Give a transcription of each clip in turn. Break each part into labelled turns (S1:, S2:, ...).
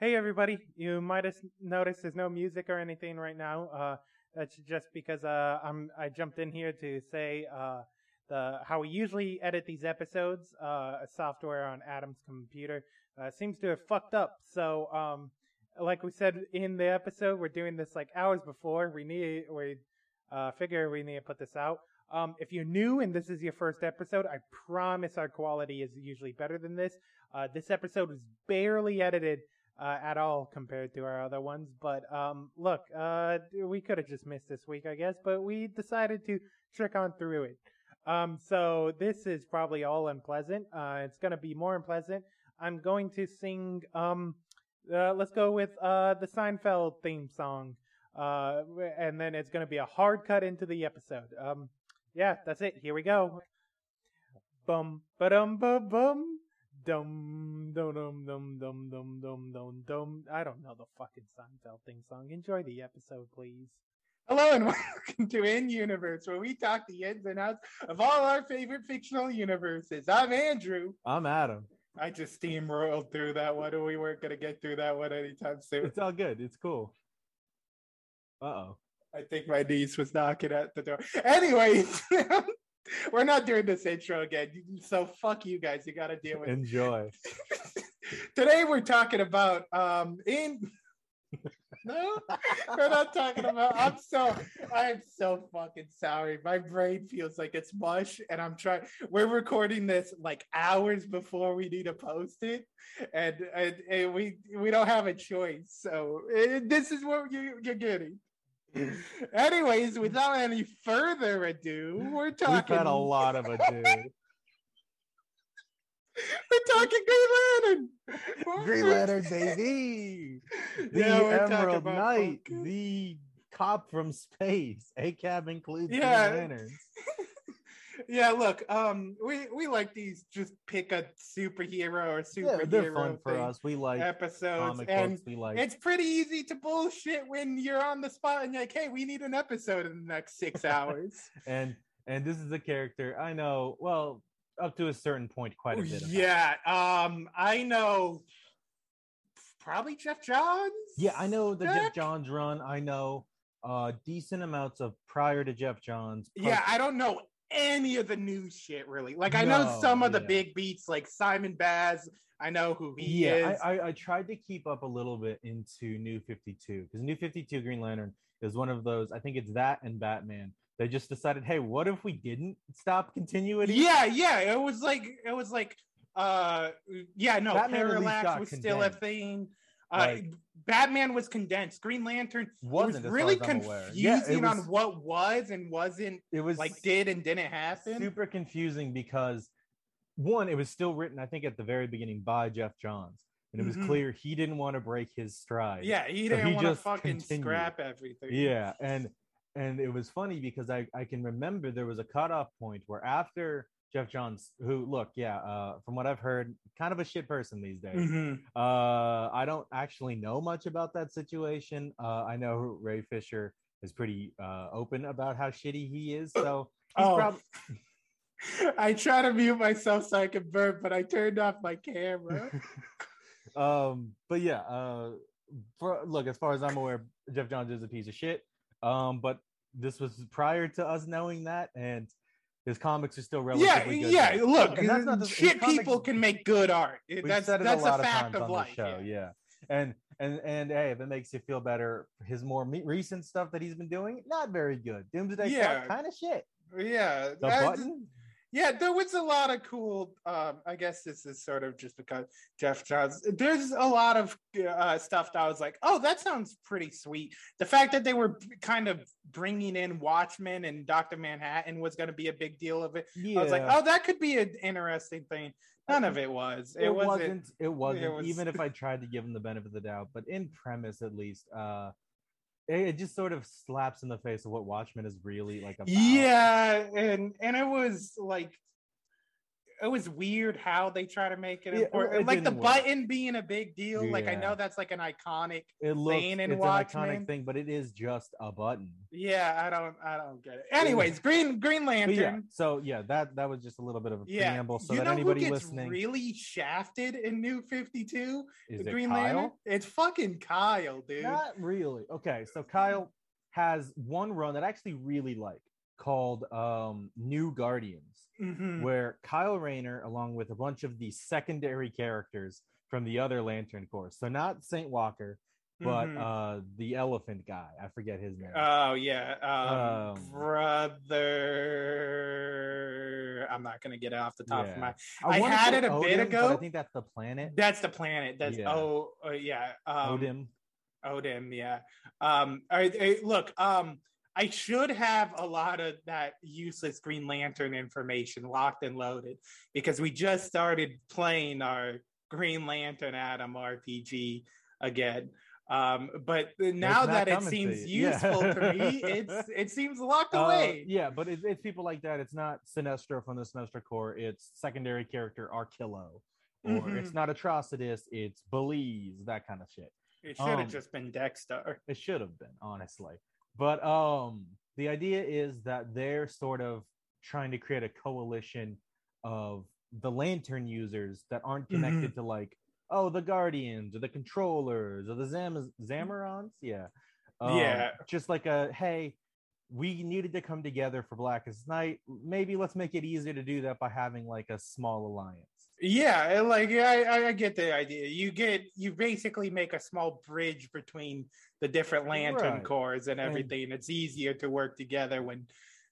S1: Hey everybody, you might have noticed there's no music or anything right now. Uh, that's just because uh, I'm I jumped in here to say uh, the how we usually edit these episodes. Uh, software on Adam's computer uh, seems to have fucked up. So, um, like we said in the episode, we're doing this like hours before. We need we uh, figure we need to put this out. Um, if you're new and this is your first episode, I promise our quality is usually better than this. Uh, this episode was barely edited uh, at all compared to our other ones. But um, look, uh, we could have just missed this week, I guess, but we decided to trick on through it. Um, so this is probably all unpleasant. Uh, it's going to be more unpleasant. I'm going to sing. Um, uh, let's go with uh, the Seinfeld theme song, uh, and then it's going to be a hard cut into the episode. Um, yeah, that's it. Here we go. Bum ba dum ba bum. Dum dum dum dum dum dum dum dum dum. I don't know the fucking Seinfeld theme song. Enjoy the episode, please.
S2: Hello and welcome to In Universe, where we talk the ins and outs of all our favorite fictional universes. I'm Andrew.
S3: I'm Adam.
S2: I just steamrolled through that one, and we weren't going to get through that one anytime soon.
S3: It's all good. It's cool. Uh oh.
S2: I think my niece was knocking at the door. Anyway, we're not doing this intro again. So fuck you guys. You got to deal with it.
S3: Enjoy.
S2: Today we're talking about um in no, we're not talking about. I'm so I'm so fucking sorry. My brain feels like it's mush, and I'm trying. We're recording this like hours before we need to post it, and and, and we we don't have a choice. So eh, this is what you, you're getting. Anyways, without any further ado, we're
S3: We've
S2: talking.
S3: had a lot of ado.
S2: We're talking Green Lantern.
S3: Green Lantern, baby. The
S2: Yeah, we're talking
S3: Emerald
S2: about
S3: Knight, the cop from space. ACAB includes
S2: Yeah.
S3: Green Lanterns.
S2: Yeah, look, um, we we like these. Just pick a superhero or
S3: Yeah,
S2: superhero
S3: they're fun for us. We like
S2: episodes,
S3: comic
S2: and
S3: books. We like
S2: it's pretty easy to bullshit when you're on the spot and you're like, hey, we need an episode in the next six hours.
S3: and and this is a character I know well up to a certain point quite a bit. About.
S2: yeah, um, I know. Probably Geoff Johns.
S3: Yeah, I know the
S2: Geoff
S3: Johns run. I know uh decent amounts of prior to Geoff Johns.
S2: Yeah, I don't know any of the new shit really. Like I know some of the
S3: yeah.
S2: big beats, like Simon Baz. I know who he
S3: yeah,
S2: is.
S3: I, I, I tried to keep up a little bit into New 52 because New 52 Green Lantern is one of those. I think it's that and Batman. They just decided, hey, what if we didn't stop continuity?
S2: Yeah, yeah. It was like it was like uh yeah, no,
S3: Batman
S2: Parallax was still a thing. Uh
S3: Like-
S2: Batman was condensed. Green Lantern
S3: Wasn't,
S2: was really confusing
S3: Yeah, it
S2: on what was and wasn't
S3: it was
S2: like did and didn't happen.
S3: super confusing because one, it was still written, I think, at the very beginning by Geoff Johns, and it was
S2: Mhm.
S3: clear he didn't want to break his stride.
S2: Yeah, he didn't
S3: he
S2: want to
S3: just
S2: fucking
S3: continued.
S2: scrap everything.
S3: Yeah, and and it was funny because I I can remember there was a cutoff point where after Geoff Johns, who look, yeah, uh, from what I've heard, kind of a shit person these days.
S2: Mhm.
S3: Uh, I don't actually know much about that situation. Uh, I know Ray Fisher is pretty uh, open about how shitty he is, so he's
S2: Oh.
S3: prob-
S2: I try to mute myself so I can burp, but I turned off my camera.
S3: um, but yeah, uh, for, look, as far as I'm aware, Geoff Johns is a piece of shit. Um, but this was prior to us knowing that, and his comics are still
S2: Yeah,
S3: relatively good.
S2: yeah.
S3: though.
S2: Look,
S3: And that's not the-
S2: shit
S3: comics-
S2: people can make good art. That's
S3: said it
S2: that's
S3: a lot
S2: a fact
S3: times
S2: of
S3: on
S2: life.
S3: the show,
S2: yeah.
S3: yeah. And and and hey, if it makes you feel better, his more me- recent stuff that he's been doing, not very good. Doomsday
S2: Yeah.
S3: kind of shit.
S2: Yeah,
S3: The button,
S2: Yeah, there was a lot of cool. Um, I guess this is sort of just because Geoff Johns. There's a lot of uh, stuff that I was like, oh, that sounds pretty sweet. The fact that they were kind of bringing in Watchmen and Doctor Manhattan was going to be a big deal of it.
S3: yeah.
S2: I was like, oh, that could be an interesting thing. None of it was. It,
S3: it
S2: wasn't.
S3: wasn't it wasn't
S2: was-
S3: even if i tried to give him the benefit of the doubt but in premise at least uh it, just sort of slaps in the face of what watchmen is really like about.
S2: Yeah, and and it was like it was weird how they try to make it
S3: Yeah,
S2: important.
S3: it
S2: like the
S3: work.
S2: button being a big deal. Like I know that's like an iconic.
S3: it looks
S2: Bane and
S3: it's
S2: Watchmen.
S3: an iconic thing but it is just a button
S2: Yeah, I don't I don't get it. Anyways, Green Green Lantern.
S3: yeah so yeah that that was just a little bit of a
S2: Yeah,
S3: preamble so
S2: you
S3: that anybody listening
S2: really shafted in New Fifty Two?
S3: is
S2: The
S3: it
S2: Green
S3: Kyle?
S2: Lantern. It's fucking Kyle, dude.
S3: Not really. Okay, so Kyle has one run that I actually really like called um New Guardians,
S2: Mhm.
S3: where Kyle Rayner, along with a bunch of the secondary characters from the other Lantern Corps, so not Saint Walker, but
S2: Mhm.
S3: uh the elephant guy. I forget his name.
S2: Oh yeah, um,
S3: Um,
S2: brother. I'm not gonna get it off the top of my. I
S3: wanna
S2: had it a bit
S3: Odym, but
S2: ago.
S3: I think that's the planet.
S2: That's the planet. That's
S3: Yeah.
S2: oh uh, yeah. Um,
S3: Odym.
S2: Odym, yeah. Um, I, I- look, um, I should have a lot of that useless Green Lantern information locked and loaded because we just started playing our Green Lantern Atom RPG again. Um, but now that it
S3: coming to
S2: seems.
S3: Yeah.
S2: useful to me, it's it seems locked
S3: Uh,
S2: away.
S3: yeah, but it's, it's people like that. It's not Sinestro from the Sinestro Corps. It's secondary character Arkillo, or
S2: Mhm.
S3: it's not Atrocitus. It's Bleez, that kind of shit.
S2: It should have
S3: um,
S2: just been Dex-Starr.
S3: It should have been, honestly. But um, the idea is that they're sort of trying to create a coalition of the lantern users that aren't
S2: Mm-hmm.
S3: connected to like, oh, the Guardians or the Controllers or the Zam- Zamarons. Yeah. Um,
S2: Yeah.
S3: Just like a hey, we needed to come together for Blackest Night. Maybe let's make it easier to do that by having like a small alliance.
S2: Yeah, like I, I- get the idea. You get you basically make a small bridge between the different lantern
S3: Right.
S2: Corps and
S3: And-
S2: everything. it's easier to work together when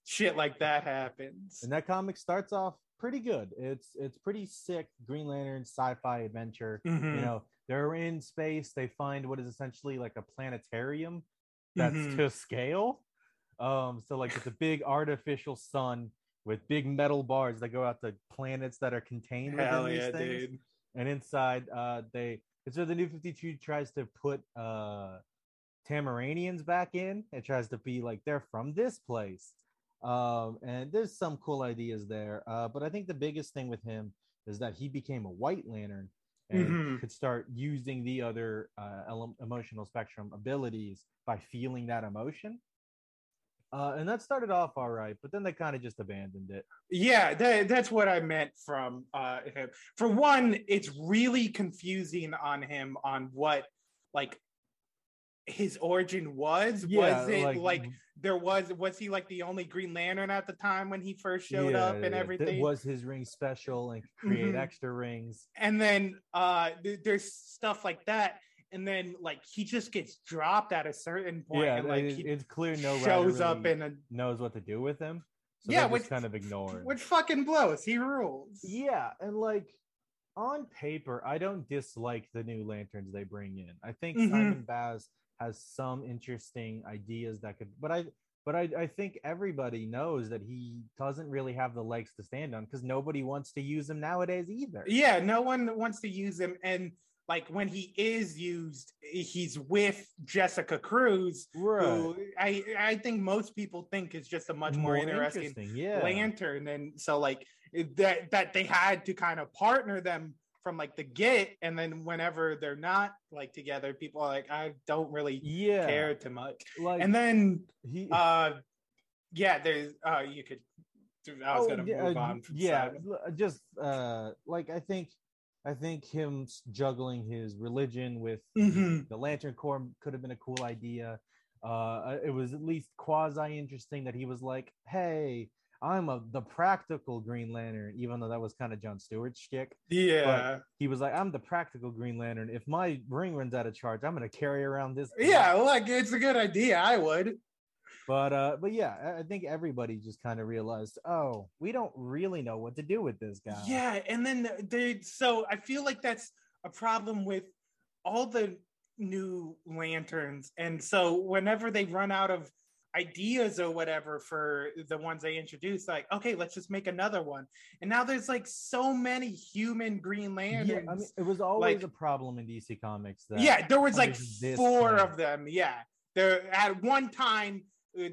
S2: shit like that happens.
S3: and that comic starts off pretty good. It's it's pretty sick Green Lantern sci-fi adventure.
S2: Mhm.
S3: You know, they're in space. They find what is essentially like a planetarium that's
S2: Mhm.
S3: to scale. Um, so like it's a big artificial sun with big metal bars that go out to planets that are contained within
S2: Hell
S3: these things.
S2: dude.
S3: And inside, uh, they so the new 52 tries to put uh Tamaranians back in. It tries to be like they're from this place. Um, and there's some cool ideas there. Uh, but I think the biggest thing with him is that he became a white lantern and
S2: Mhm.
S3: could start using the other uh, ele- emotional spectrum abilities by feeling that emotion. Uh, and that started off all right, but then they kind of just abandoned it.
S2: Yeah, that, that's what I meant from uh him. For one, it's really confusing on him on what like his origin was. was it like, there was was he like the only Green Lantern at the time when he first showed up and
S3: yeah,
S2: everything?
S3: was his ring special and create
S2: Mhm.
S3: extra rings.
S2: and then uh th- there's stuff like that and then like he just gets dropped at a certain point
S3: yeah,
S2: and like
S3: it- it's clear no
S2: shows up
S3: really
S2: in a
S3: knows what to do with him. So
S2: Yeah, which-
S3: kind of ignore.
S2: which fucking blows he rules
S3: Yeah, and like on paper, I don't dislike the new lanterns they bring in. I think
S2: Mhm.
S3: Simon Baz has some interesting ideas that could, but I, but I, I think everybody knows that he doesn't really have the legs to stand on because nobody wants to use him nowadays either.
S2: yeah no one wants to use him and like when he is used he's with jessica cruz
S3: right.
S2: who i i think most people think is just a much more, interesting,
S3: yeah.
S2: lantern. And so like that that they had to kind of partner them from like the get. And then whenever they're not like together people are like i don't really
S3: yeah,
S2: care too much.
S3: Like
S2: and then
S3: he,
S2: uh yeah there's uh you could i was
S3: Oh,
S2: gonna
S3: yeah,
S2: move on from
S3: yeah just uh like i think i think him juggling his religion with
S2: Mhm.
S3: the lantern corps could have been a cool idea uh it was at least quasi interesting that he was like hey I'm a the practical Green Lantern, even though that was kind of John Stewart's shtick.
S2: Yeah.
S3: He was like, I'm the practical Green Lantern. If my ring runs out of charge, I'm gonna carry around this.
S2: Yeah, like it's a good idea. I would.
S3: But uh, but yeah, I- think everybody just kind of realized, oh, we don't really know what to do with this guy.
S2: Yeah, and then they so I feel like that's a problem with all the new lanterns. And so whenever they run out of ideas or whatever for the ones they introduced, like, okay, let's just make another one. And now there's like so many human green lanterns.
S3: Yeah, I mean, it was always
S2: like-
S3: a problem in DC Comics. That
S2: yeah, there was like four of them. Yeah. There at one time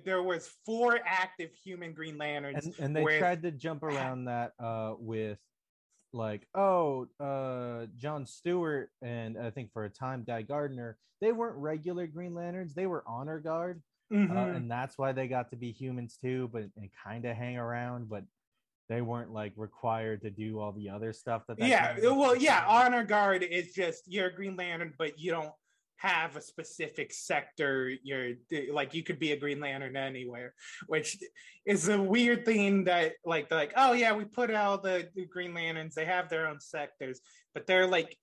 S2: there was four active human green lanterns.
S3: and, and they
S2: with-
S3: tried to jump around that uh with like oh uh john stewart and i think for a time guy gardner they weren't regular green lanterns they were honor guard uh,
S2: Mhm.
S3: and that's why they got to be humans too but and kind of hang around but they weren't like required to do all the other stuff that, that
S2: yeah well yeah honor guard is just you're a green lantern but you don't have a specific sector you're like you could be a green lantern anywhere which is a weird thing that like they're like oh yeah we put all the, the green lanterns they have their own sectors but they're like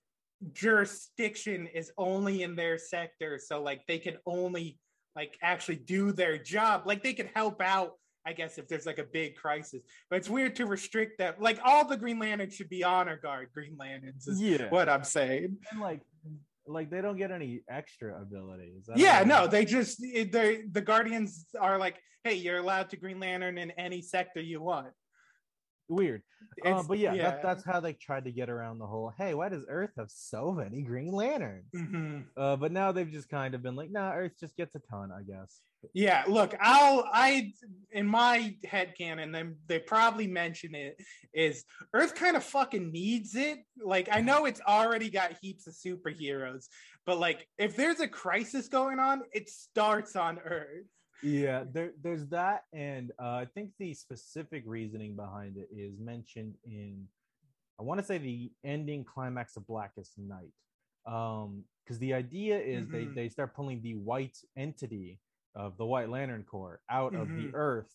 S2: jurisdiction is only in their sector so like they can only like actually do their job like they could help out I guess if there's like a big crisis, but it's weird to restrict that. Like all the Green Lanterns should be honor guard Green Lanterns. Is
S3: yeah
S2: what I'm saying.
S3: and like like they don't get any extra abilities
S2: Yeah, no, they just the the Guardians are like, hey, you're allowed to Green Lantern in any sector you want.
S3: weird uh, but yeah, That, that's how they tried to get around the whole hey why does earth have so many green lanterns
S2: Mhm.
S3: Uh, but now they've just kind of been like, nah, Earth just gets a ton, I guess.
S2: Yeah, look, I'll I in my head canon, then they probably mention it is Earth kind of fucking needs it. Like I know it's already got heaps of superheroes, but like if there's a crisis going on, it starts on Earth.
S3: Yeah, there, there's that, and uh, I think the specific reasoning behind it is mentioned in, I want to say the ending climax of Blackest Night, um, because the idea is
S2: Mhm.
S3: they they start pulling the white entity of the White Lantern Corps out of the
S2: Mhm.
S3: Earth,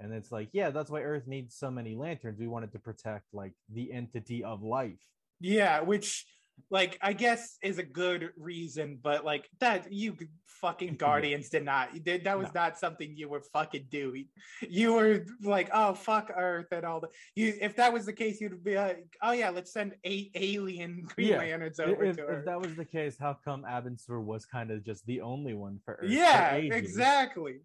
S3: and it's like, yeah, that's why Earth needs so many lanterns. We wanted to protect like the entity of life.
S2: Yeah, which like I guess is a good reason, but like that you fucking Guardians did not did that was
S3: No.
S2: not something you were fucking doing. You were like, oh fuck Earth and all that. You if that was the case, you'd be like, oh yeah, let's send eight alien Green
S3: Yeah,
S2: Lanterns over
S3: If,
S2: to
S3: if that was the case, how come Abin Sur was kind of just the only one for Earth?
S2: yeah, exactly.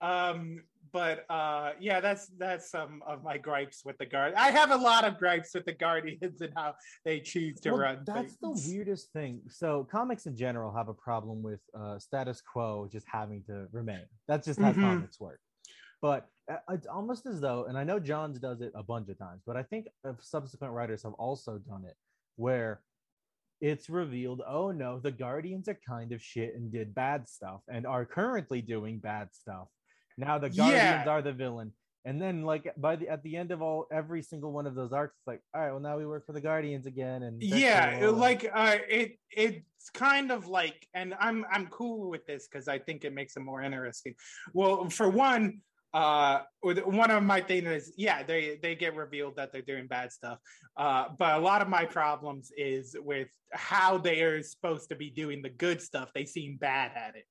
S2: Um, but uh, yeah, that's that's some of my gripes with the guard. I have a lot of gripes with the Guardians and how they choose to
S3: Well,
S2: run.
S3: That's
S2: things.
S3: the weirdest thing. So comics in general have a problem with uh, status quo just having to remain. That's just how
S2: Mhm.
S3: comics work. But uh, it's almost as though, and I know Johns does it a bunch of times, but I think subsequent writers have also done it, where it's revealed, oh no, the Guardians are kind of shit and did bad stuff and are currently doing bad stuff. Now the Guardians
S2: Yeah.
S3: are the villain. And then like by the at the end of all every single one of those arcs, it's like, all right, well now we work for the Guardians again. And
S2: yeah
S3: cool,
S2: like uh it it's kind of like and i'm i'm cool with this because i think it makes it more interesting well for one uh one of my things is yeah they they get revealed that they're doing bad stuff. Uh but a lot of my problems is with how they are supposed to be doing the good stuff. They seem bad at it.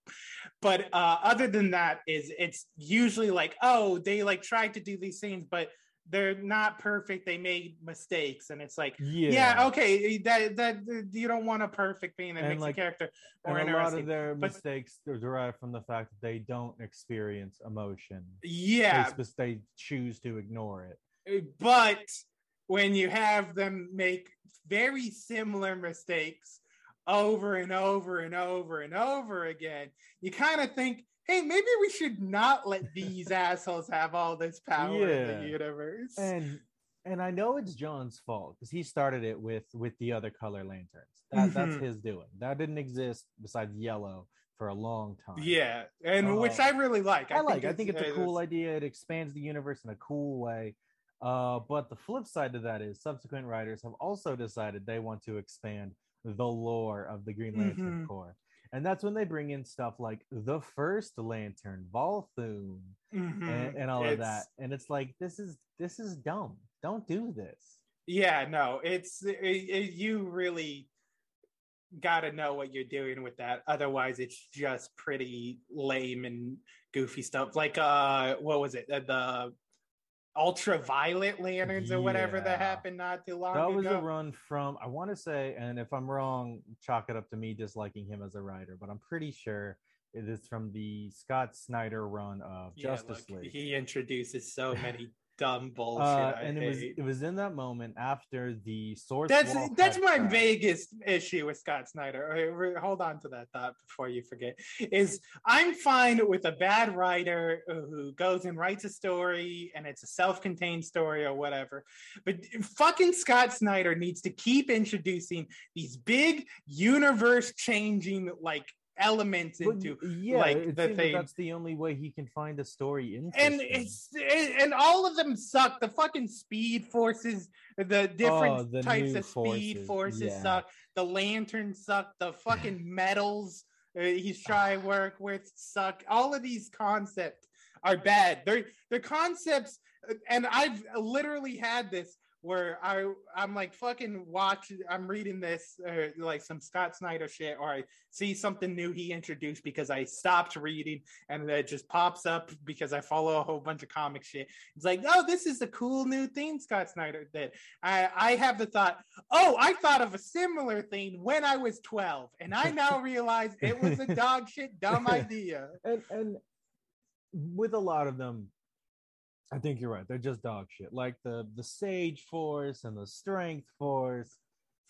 S2: But uh other than that is it's usually like oh they like tried to do these things but they're not perfect they made mistakes and it's like
S3: yeah,
S2: yeah, okay. That that you don't want a perfect being that
S3: And,
S2: makes
S3: like,
S2: the character more
S3: and a lot of their
S2: but-
S3: mistakes are derived from the fact that they don't experience emotion.
S2: yeah,
S3: They, they choose to ignore it.
S2: Uh, but when you have them make very similar mistakes over and over and over and over again, you kind of think, hey, maybe we should not let these assholes have all this power in
S3: Yeah.
S2: the universe.
S3: and and I know it's John's fault because he started it with with the other color lanterns. That that's
S2: Mhm.
S3: his doing. That didn't exist besides yellow for a long time.
S2: yeah, and which
S3: Uh,
S2: I really like.
S3: I, like. I think it's a
S2: uh,
S3: cool idea. It expands the universe in a cool way. Uh, but the flip side to that is subsequent writers have also decided they want to expand the lore of the Green Lantern
S2: Mhm.
S3: Corps. And that's when they bring in stuff like the first lantern volthoom
S2: Mhm.
S3: and, and all of that and it's like this is this is dumb don't do this
S2: Yeah, no, it's it, it- you really got to know what you're doing with that. Otherwise, it's just pretty lame and goofy stuff. Like uh, what was it? Uh, the ultraviolet lanterns or whatever that happened not too long
S3: that
S2: ago.
S3: was a run from i want to say and if i'm wrong chalk it up to me disliking him as a writer but i'm pretty sure it is from the scott snyder run of
S2: Yeah,
S3: justice
S2: look,
S3: league
S2: He introduces so many dumb bullshit.
S3: uh, and it was it was in that moment after the source
S2: That's that's my biggest issue with Scott Snyder. Okay, Hold on to that thought before you forget. Is I'm fine with a bad writer who goes and writes a story and it's a self-contained story or whatever, but fucking Scott Snyder needs to keep introducing these big universe-changing like elements
S3: But,
S2: into
S3: yeah,
S2: like,
S3: it
S2: the
S3: seems that that's the only way he can find a story in.
S2: and it's and all of them suck. The fucking speed forces, the different
S3: Oh, the
S2: types of speed
S3: forces,
S2: forces
S3: yeah.
S2: suck. The lanterns suck. The fucking metals uh, he's trying to work with suck. All of these concepts are bad. They're they're concepts, uh, and I've literally had this where I I'm like fucking watch. I'm reading this or like some Scott Snyder shit, or I see something new he introduced because I stopped reading and it just pops up because I follow a whole bunch of comic shit. It's like, oh, this is a cool new thing Scott Snyder did. I, I have the thought, oh, I thought of a similar thing when I was 12, and I now realize it was a dog shit dumb idea.
S3: and and with a lot of them i think you're right they're just dog shit like the the sage force and the strength force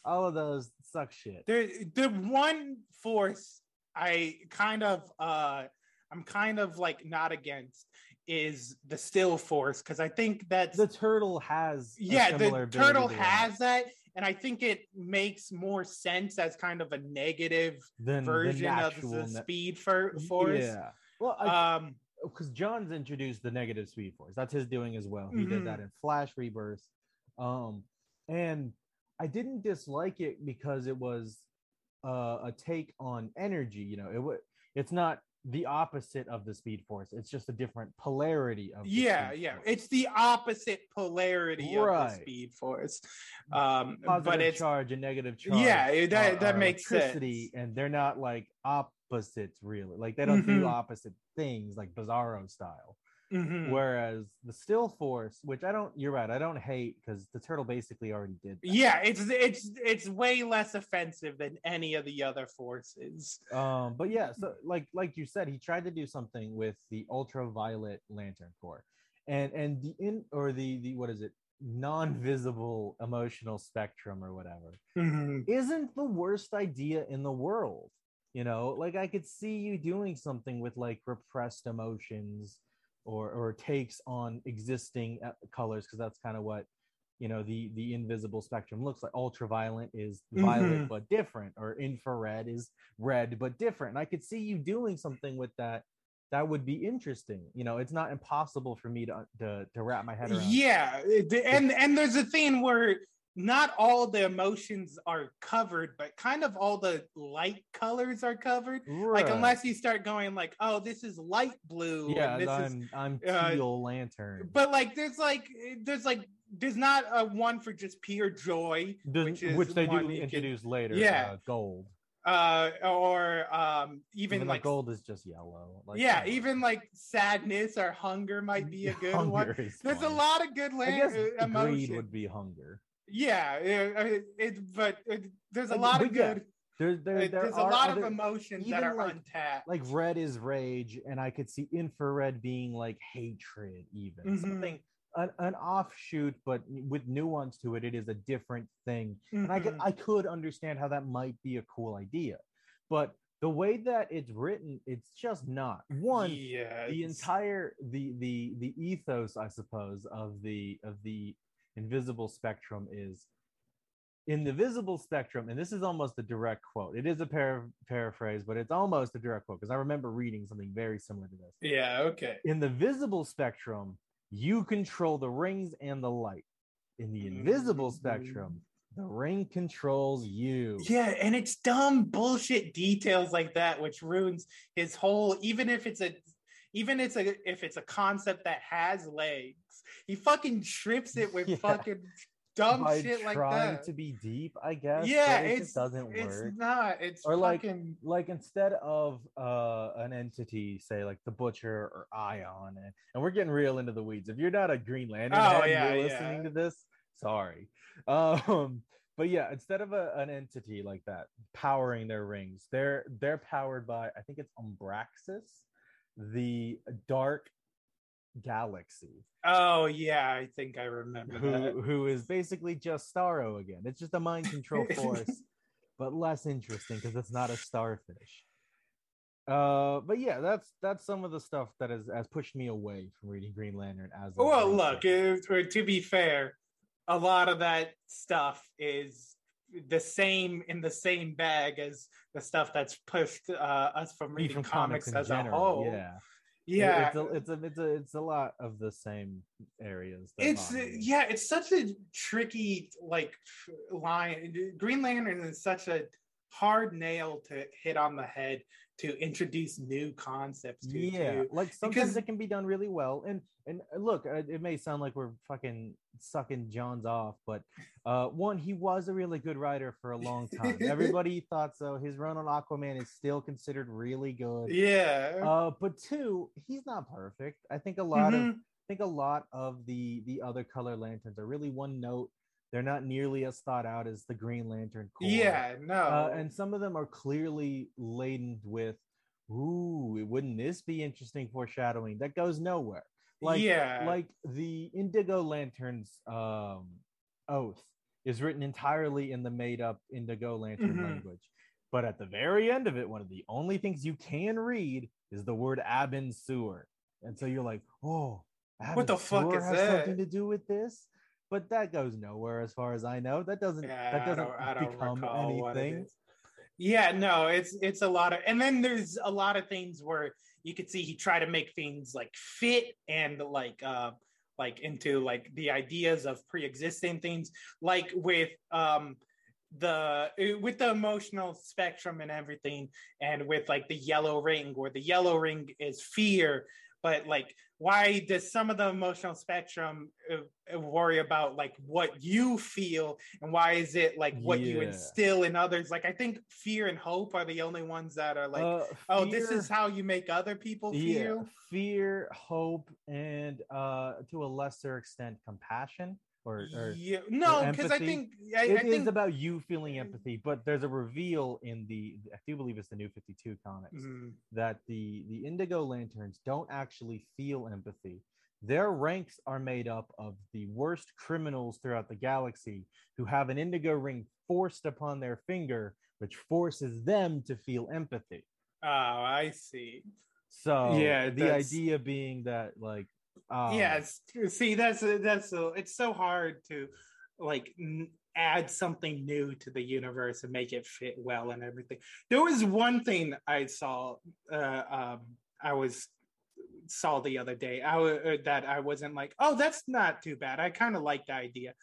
S3: all of those suck shit.
S2: The the one force I kind of uh I'm kind of like not against is the still force because I think that
S3: the turtle has
S2: yeah the turtle has that and i think it makes more sense as kind of a negative
S3: than
S2: version of the speed for force.
S3: yeah. Well I,
S2: um
S3: because John's introduced the negative speed force. That's his doing as well. He did
S2: Mhm.
S3: that in Flash Rebirth. Um, and I didn't dislike it because it was uh, a take on energy. You know, it would. It's not the opposite of the speed force. It's just a different polarity of. the
S2: yeah yeah
S3: Force.
S2: it's the opposite polarity of the speed force um
S3: positive
S2: but it's
S3: charge and negative charge.
S2: Yeah, that-
S3: are-
S2: that
S3: are
S2: makes
S3: electricity,
S2: sense.
S3: and they're not like opposites really. Like they don't do
S2: Mhm.
S3: opposite things like Bizarro style.
S2: Mhm.
S3: Whereas the still force, which I don't, you're right, I don't hate because the turtle basically already did. that.
S2: yeah it's it's it's way less offensive than any of the other forces
S3: Um, but yeah, so like like you said, he tried to do something with the ultraviolet lantern Corps, and and the in or the the what is it non-visible emotional spectrum or whatever
S2: Mhm.
S3: isn't the worst idea in the world. You know, like I could see you doing something with like repressed emotions or or takes on existing uh, colors because that's kind of what you know the the invisible spectrum looks like. Ultraviolet is violet
S2: Mhm.
S3: but different, or infrared is red but different. And I could see you doing something with that. That would be interesting. You know, it's not impossible for me to to, to wrap my head around.
S2: Yeah, and and there's a thing where not all the emotions are covered, but kind of all the light colors are covered. Like unless you start going like, oh, this is light blue. and
S3: yeah,
S2: this
S3: I'm
S2: is
S3: I'm
S2: uh,
S3: teal lantern.
S2: but like there's like there's like there's not a one for just pure joy, which
S3: which, they do
S2: you can-
S3: introduce later.
S2: Yeah.
S3: uh, gold.
S2: uh, or um even,
S3: Even,
S2: like
S3: gold is just yellow. Like,
S2: yeah, even like sadness or hunger might be a good one. There's a lot of good
S3: I guess
S2: uh,
S3: greed would be hunger.
S2: Yeah, it, it, it- but it, there's a lot of good.
S3: There, there, there
S2: there's a lot
S3: other,
S2: of emotions that are
S3: like-
S2: untapped.
S3: like red is rage, and I could see infrared being like hatred, even
S2: Mhm.
S3: something an, an offshoot, but with nuance to it. It is a different thing, and I could
S2: Mhm.
S3: I could understand how that might be a cool idea, but the way that it's written, it's just not one.
S2: yeah,
S3: the entire the the the ethos i suppose of the of the invisible spectrum is in the visible spectrum and this is almost a direct quote it is a par- paraphrase but it's almost a direct quote because i remember reading something very similar to this
S2: Yeah, okay.
S3: in the visible spectrum you control the rings and the light in the invisible
S2: Mhm.
S3: spectrum the ring controls you.
S2: Yeah, and it's dumb bullshit details like that which ruins his whole even if it's a even it's a if it's a concept that has legs, he fucking trips it with
S3: Yeah.
S2: fucking dumb
S3: By
S2: shit like
S3: trying
S2: that.
S3: to be deep, I guess.
S2: yeah,
S3: it
S2: it's
S3: just doesn't work.
S2: it's not. It's
S3: Or, like,
S2: fucking
S3: like instead of uh an entity say like the butcher or ion and, and we're getting real into the weeds if you're not a green lantern
S2: Oh,
S3: head
S2: yeah,
S3: you're
S2: yeah.
S3: listening to this sorry um but yeah instead of a, an entity like that powering their rings they're they're powered by i think it's umbraxis the dark galaxy
S2: Oh yeah, I think I remember
S3: who
S2: that.
S3: who is basically just starro again it's just a mind control force but less interesting because it's not a starfish. Uh, but yeah, that's that's some of the stuff that has has pushed me away from reading Green Lantern as.
S2: Well, look, or to be fair, a lot of that stuff is the same in the same bag as the stuff that's pushed uh, us from reading
S3: from
S2: comics,
S3: in
S2: as a whole.
S3: Yeah,
S2: yeah.
S3: It's a, it's a it's a it's a lot of the same areas. that
S2: it's yeah it's such a tricky like line green lantern is such a hard nail to hit on the head to introduce new concepts to
S3: yeah
S2: too.
S3: like sometimes
S2: Because-
S3: it can be done really well and and uh, look uh, it may sound like we're fucking sucking john's off but uh one he was a really good writer for a long time everybody thought so his run on aquaman is still considered really good
S2: yeah
S3: uh but two he's not perfect i think a lot of
S2: Mhm.
S3: I think a lot of the the other color lanterns are really one note they're not nearly as thought out as the green lantern corps
S2: yeah no.
S3: Uh, and some of them are clearly laden with ooh wouldn't this be interesting foreshadowing? That goes nowhere. Like
S2: yeah.
S3: like the indigo lanterns um oath is written entirely in the made up indigo lantern
S2: Mhm.
S3: language. But at the very end of it one of the only things you can read is the word Abin Sur and so you're like oh
S2: What the
S3: Abin
S2: fuck is
S3: has
S2: that?
S3: something to do with this but that goes nowhere as far as i know that doesn't
S2: yeah,
S3: that doesn't
S2: don't, I don't
S3: become
S2: recall what it
S3: anything.
S2: Yeah, no, it's it's a lot of, and then there's a lot of things where you could see he tried to make things like fit and like uh like into like the ideas of pre-existing things, like with um the uh, with the emotional spectrum and everything, and with like the yellow ring, where the yellow ring is fear, but like why does some of the emotional spectrum uh, uh, worry about like what you feel and why is it like what you instill in others? Like i think fear and hope are the only ones that are like
S3: Uh,
S2: oh this is how you make other people
S3: yeah,
S2: feel.
S3: fear, hope, and uh, to a lesser extent, compassion. Or, or
S2: yeah no because i think i,
S3: it
S2: I
S3: is about you feeling empathy. But there's a reveal in the I do believe it's the New Fifty Two comics
S2: Mhm.
S3: that the the Indigo Lanterns don't actually feel empathy. Their ranks are made up of the worst criminals throughout the galaxy who have an indigo ring forced upon their finger, which forces them to feel empathy.
S2: oh i see
S3: So
S2: Yeah,
S3: the idea being that like um,
S2: yes see that's that's so it's so hard to like n- add something new to the universe and make it fit well and everything. There was one thing i saw uh um i was saw the other day. I uh, that i wasn't like oh that's not too bad. I kind of like the idea.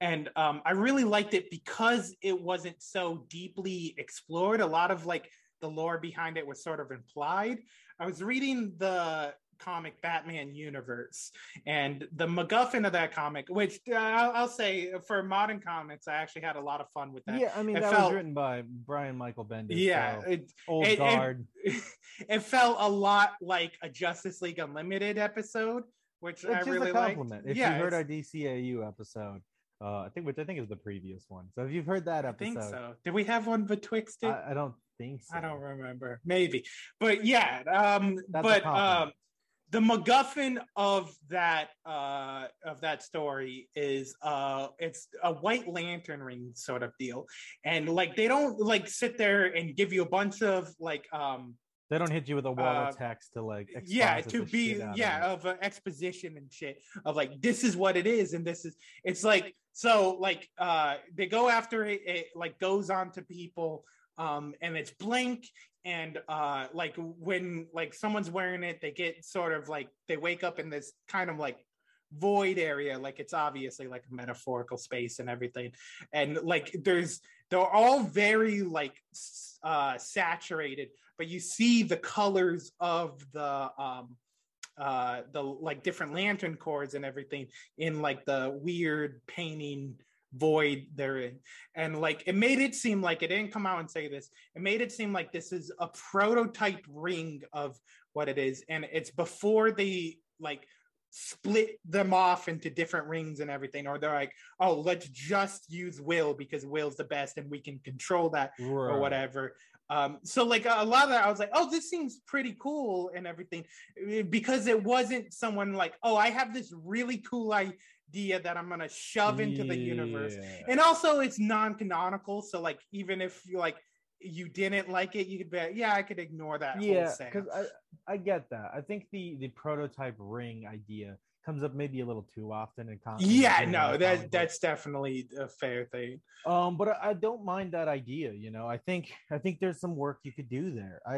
S2: And um i really liked it because it wasn't so deeply explored. A lot of like the lore behind it was sort of implied. I was reading the comic batman universe and the MacGuffin of that comic, which uh, I'll, I'll say for modern comics, I actually had a lot of fun with that.
S3: yeah, I mean
S2: it
S3: that
S2: felt-
S3: was written by Brian Michael Bendis.
S2: yeah,
S3: so
S2: it,
S3: old
S2: it- it-
S3: guard.
S2: it felt a lot like a Justice League Unlimited episode, which I
S3: which is
S2: really
S3: a
S2: liked.
S3: compliment. If
S2: yeah,
S3: you heard our
S2: it's-
S3: DCAU episode, uh, I think which I think is the previous one. So if you've heard that
S2: I
S3: episode,
S2: think so. Did we have one betwixt it?
S3: I, I don't think so.
S2: I don't remember. Maybe, but yeah. Um,
S3: That's
S2: but um, the MacGuffin of that uh of that story is uh it's a white lantern ring sort of deal, and like they don't like sit there and give you a bunch of like um
S3: They don't hit you with a wall
S2: uh,
S3: of text to like
S2: yeah to be
S3: of
S2: yeah of uh, exposition and shit of like this is what it is and this is it's like so like uh they go after it, it like goes on to people um and it's blink and uh like when like someone's wearing it they get sort of like they wake up in this kind of like void area like it's obviously like a metaphorical space and everything. And like there's they're all very like uh saturated but you see the colors of the um uh the like different lantern cords and everything in like the weird painting void they're in and like it made it seem like it didn't come out and say this it made it seem like this is a prototype ring of what it is. And it's before they like split them off into different rings and everything or they're like oh let's just use will because will's the best and we can control that or whatever. Um so like a lot of that i was like oh this seems pretty cool and everything eh, because it wasn't someone like oh i have this really cool idea that i'm gonna shove into the universe.
S3: Yeah.
S2: and also it's non-canonical so like even if you like you didn't like it you could be yeah i could ignore that
S3: yeah
S2: whole
S3: because I, I get that. I think the the prototype ring idea comes up maybe a little too often in in
S2: yeah no that that's definitely a fair thing.
S3: Um but I, I don't mind that idea you know? I think i think there's some work you could do there. I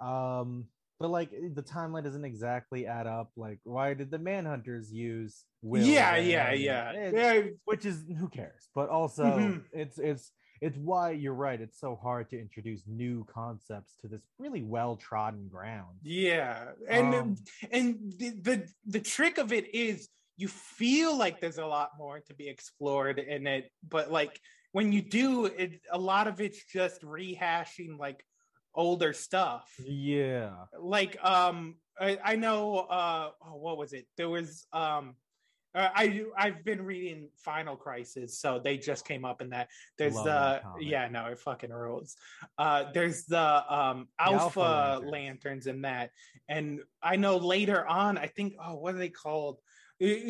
S3: um but like the timeline doesn't exactly add up like why did the manhunters use will
S2: yeah yeah yeah.
S3: It's-
S2: yeah
S3: which is who cares? But also
S2: Mhm.
S3: it's it's it's why you're right it's so hard to introduce new concepts to this really well trodden ground.
S2: Yeah, and
S3: Um,
S2: and the, the the trick of it is you feel like there's a lot more to be explored in it, but like when you do, it a lot of it's just rehashing like older stuff.
S3: yeah
S2: Like um, I, I know uh, oh, what was it? There was um. Uh, I I've been reading Final Crisis, so they just came up in that. There's
S3: Love
S2: the
S3: that
S2: yeah, no, it fucking rules. Uh, there's the um
S3: The
S2: Alpha,
S3: Alpha
S2: lanterns.
S3: Lanterns.
S2: in that, and I know later on, I think oh, what are they called?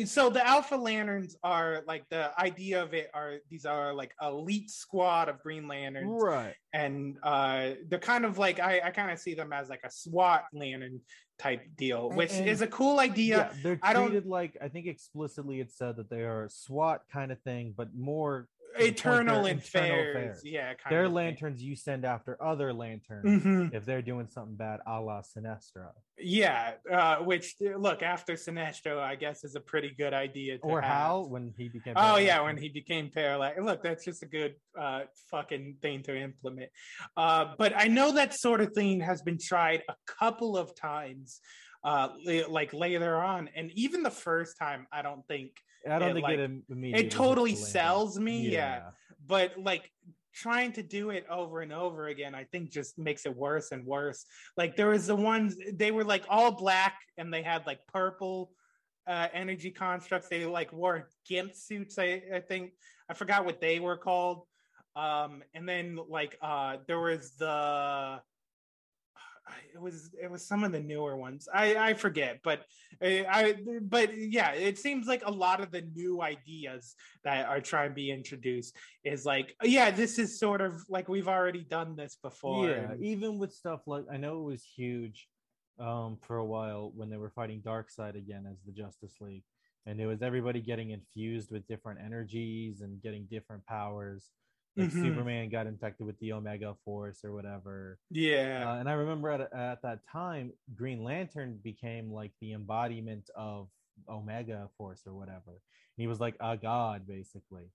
S2: So the Alpha Lanterns are like the idea of it are these are like elite squad of Green Lanterns,
S3: right
S2: and uh they're kind of like I I kind of see them as like a SWAT Lantern type deal, which
S3: and-
S2: is a cool idea.
S3: yeah, they're
S2: I don't-
S3: like i think explicitly it said that they are swat kind of thing but more to the point
S2: Eternal
S3: they're
S2: and fairs.
S3: affairs.
S2: Yeah, kind
S3: they're
S2: of thing.
S3: lanterns you send after other lanterns
S2: Mhm.
S3: if they're doing something bad a la Sinestro.
S2: Yeah, uh, which look after Sinestro, I guess, is a pretty good idea. To
S3: Or
S2: have.
S3: Hal when he became
S2: Oh yeah, when he became paralyzed. Look, that's just a good uh, fucking thing to implement. Uh, but I know that sort of thing has been tried a couple of times, uh, like later on, and even the first time, I don't think
S3: I don't
S2: it,
S3: think
S2: like,
S3: it immediately
S2: it totally sells me.
S3: landing.
S2: Yeah. but like trying to do it over and over again i think just makes it worse and worse like there was the ones they were like all black and they had like purple uh energy constructs they like wore gimp suits i i think i forgot what they were called um and then like uh there was the it was it was some of the newer ones i i forget but I, I but yeah it seems like a lot of the new ideas that are trying to be introduced is like yeah this is sort of like we've already done this before
S3: Yeah, even with stuff like I know it was huge um for a while when they were fighting Darkseid again as the Justice League, and it was everybody getting infused with different energies and getting different powers. Like
S2: Mhm.
S3: Superman got infected with the Omega Force or whatever.
S2: yeah
S3: Uh, and I remember at, at that time, Green Lantern became like the embodiment of Omega Force or whatever. And he was like a god, basically.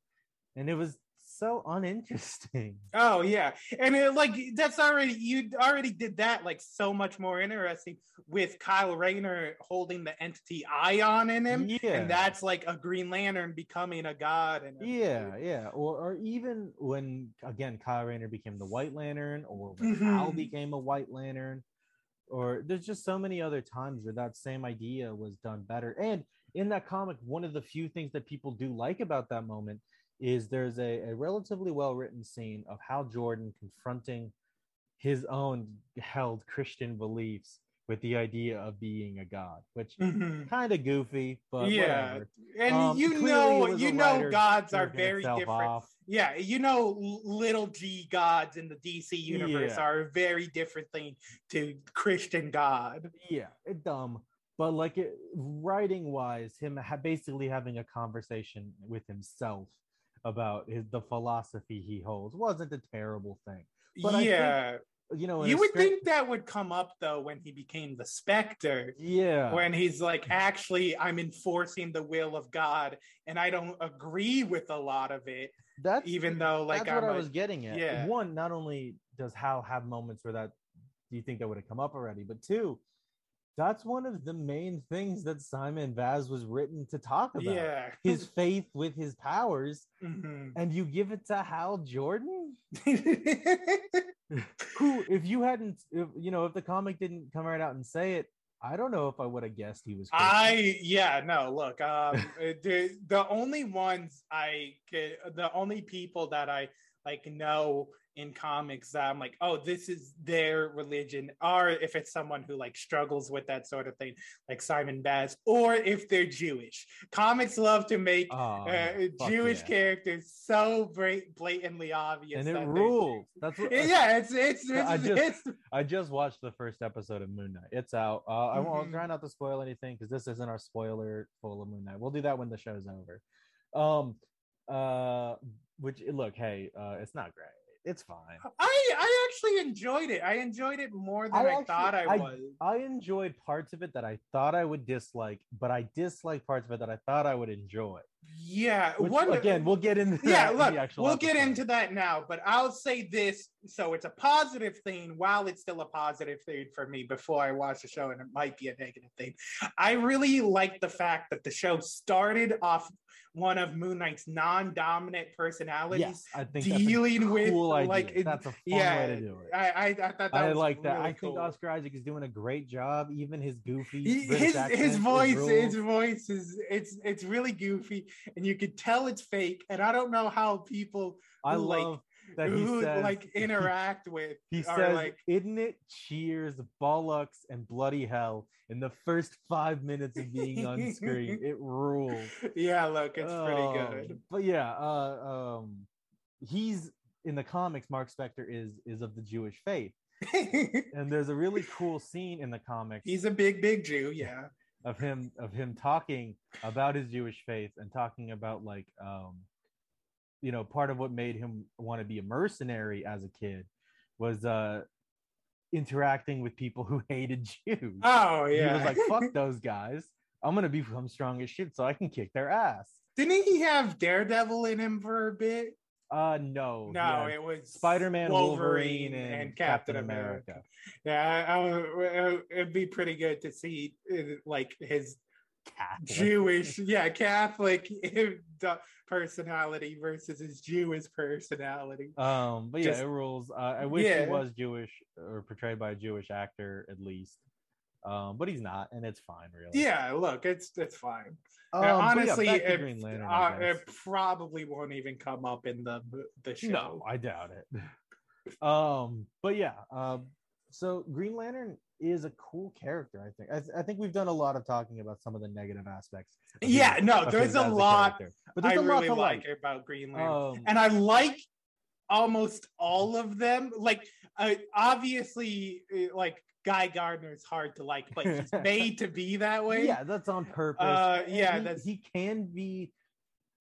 S3: And it was so uninteresting.
S2: Oh yeah, and it, like that's already you already did that like so much more interesting with Kyle Rayner holding the entity Ion in him,
S3: Yeah.
S2: and that's like a Green Lantern becoming a god. And
S3: Yeah, yeah. Or or even when again Kyle Rayner became the White Lantern, or when
S2: Mhm.
S3: Hal became a White Lantern, or there's just so many other times where that same idea was done better. And in that comic, one of the few things that people do like about that moment is there's a, a relatively well written scene of Hal Jordan confronting his own held Christian beliefs with the idea of being a god, which
S2: Mhm.
S3: kind of goofy, but
S2: yeah,
S3: whatever.
S2: and
S3: Um,
S2: you know, you know, gods are very different.
S3: off.
S2: Yeah, you know, little G gods in the DC universe
S3: Yeah.
S2: are a very different thing to Christian God.
S3: yeah dumb but like it writing wise him ha- basically having a conversation with himself about his the philosophy he holds wasn't a terrible thing But I think-
S2: yeah,
S3: you know,
S2: You would think that would come up though when he became the Spectre.
S3: yeah,
S2: When he's like, actually, I'm enforcing the will of God, and I don't agree with a lot of it,
S3: that's
S2: even though like
S3: that's
S2: I'm
S3: what I
S2: a-
S3: was getting at.
S2: yeah.
S3: One, not only does Hal have moments where that do you think that would have come up already, but two, that's one of the main things that Simon Baz was written to talk about.
S2: yeah,
S3: His faith with his powers,
S2: Mhm.
S3: and you give it to Hal Jordan, who, if you hadn't, if you know, if the comic didn't come right out and say it, I don't know if I would have guessed he was. Christian.
S2: I yeah no look um the the only ones I could the only people that I like know in comics that I'm like oh this is their religion or if it's someone who like struggles with that sort of thing like Simon Baz or if they're Jewish comics love to make
S3: Oh,
S2: uh, Jewish
S3: yeah.
S2: characters so blatantly obvious
S3: and it
S2: that
S3: rules. That's what.
S2: yeah it's it's it's,
S3: I just-
S2: it's
S3: I just watched the first episode of Moon Knight. It's out. Uh, I won't
S2: Mhm.
S3: try not to spoil anything because this isn't our spoiler full of Moon Knight. We'll do that when the show's over. Um, uh, which look, hey, uh, it's not great. It's fine.
S2: I I actually enjoyed it. I enjoyed it more than
S3: I
S2: I,
S3: actually-
S2: thought I,
S3: I-
S2: was.
S3: I enjoyed parts of it that I thought I would dislike, but I disliked parts of it that I thought I would enjoy.
S2: Yeah,
S3: Which,
S2: one
S3: again, we'll get into
S2: yeah,
S3: that in
S2: look,
S3: the actual
S2: we'll get into that now, but I'll say this so it's a positive thing while it's still a positive thing for me before I watch the show, and it might be a negative thing. I really like the fact that the show started off one of Moon Knight's non dominant personalities.
S3: Yes, I think
S2: dealing with,
S3: cool
S2: like,
S3: idea.
S2: it-
S3: that's a fun
S2: yeah,
S3: way to do it.
S2: I, I, I thought that
S3: I like that.
S2: really
S3: I think
S2: cool.
S3: Oscar Isaac is doing a great job. Even his goofy
S2: He- his his voice his voice is it's it's really goofy and you could tell it's fake and i don't know how people
S3: I
S2: who, like,
S3: love that
S2: who
S3: says
S2: like interact with
S3: He
S2: are
S3: says,
S2: like
S3: "Isn't it cheers, bollocks, and bloody hell?" In the first five minutes of being on screen, it rules.
S2: yeah look it's pretty good
S3: But yeah, uh, um, he's in the comics. Mark Spector is is of the Jewish faith, and there's a really cool scene in the comics
S2: he's a big big jew yeah
S3: of him of him talking about his Jewish faith and talking about like um you know part of what made him want to be a mercenary as a kid was uh interacting with people who hated Jews.
S2: oh yeah, He
S3: was like, fuck those guys. I'm gonna become strong as shit so I can kick their ass.
S2: didn't he have daredevil in him for a bit
S3: Uh no.
S2: no
S3: had
S2: it was
S3: Spider-Man, Wolverine, and, Captain, America.
S2: yeah I, I, it'd be pretty good to see uh, like his
S3: Catholic.
S2: Jewish, yeah, Catholic uh, personality versus his Jewish personality.
S3: Um, but yeah,
S2: Just-
S3: it rules. Uh, I wish
S2: Yeah.
S3: he was Jewish or portrayed by a Jewish actor at least. Um, but he's not, and it's fine, really.
S2: Yeah, look, it's it's fine.
S3: Um, but yeah,
S2: honestly, it,
S3: Green Lantern,
S2: uh, it probably won't even come up in the the show.
S3: No, I doubt it. um, but yeah, um, so Green Lantern is a cool character. I think. I, th- I think we've done a lot of talking about some of the negative aspects.
S2: Yeah,
S3: him-
S2: no, there's a lot
S3: character. but
S2: I
S3: there's a lot
S2: really
S3: to
S2: like
S3: like.
S2: about Green Lantern,
S3: Um,
S2: and I like almost all of them. Like, uh, obviously, like Guy Gardner is hard to like, but he's made to be that way.
S3: yeah, that's on purpose.
S2: Uh, yeah,
S3: he,
S2: that's-
S3: he can be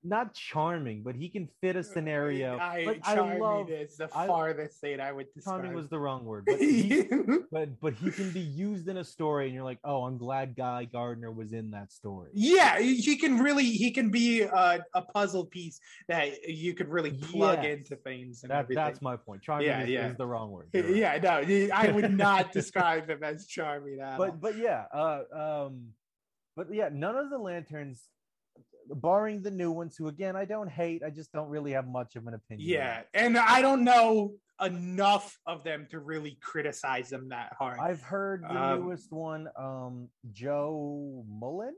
S3: not charming, but he can fit a scenario.
S2: I,
S3: like, I love
S2: is the
S3: I-
S2: farthest thing I would describe.
S3: charming was the wrong word, but he, but but he can be used in a story, and you're like, oh, I'm glad Guy Gardner was in that story.
S2: yeah, he can really he can be a, a puzzle piece that you could really plug
S3: Yes.
S2: into things and
S3: That
S2: everything.
S3: that's my point. Charming
S2: Yeah,
S3: is,
S2: yeah.
S3: is the wrong word. Right.
S2: yeah, no, I would not describe him as charming at all.
S3: but but yeah, uh, um, but yeah, none of the lanterns, barring the new ones, who again I don't hate, I just don't really have much of an opinion.
S2: Yeah, and I don't know enough of them to really criticize them that hard.
S3: I've heard the
S2: Um,
S3: newest one, um, Jo Mullein.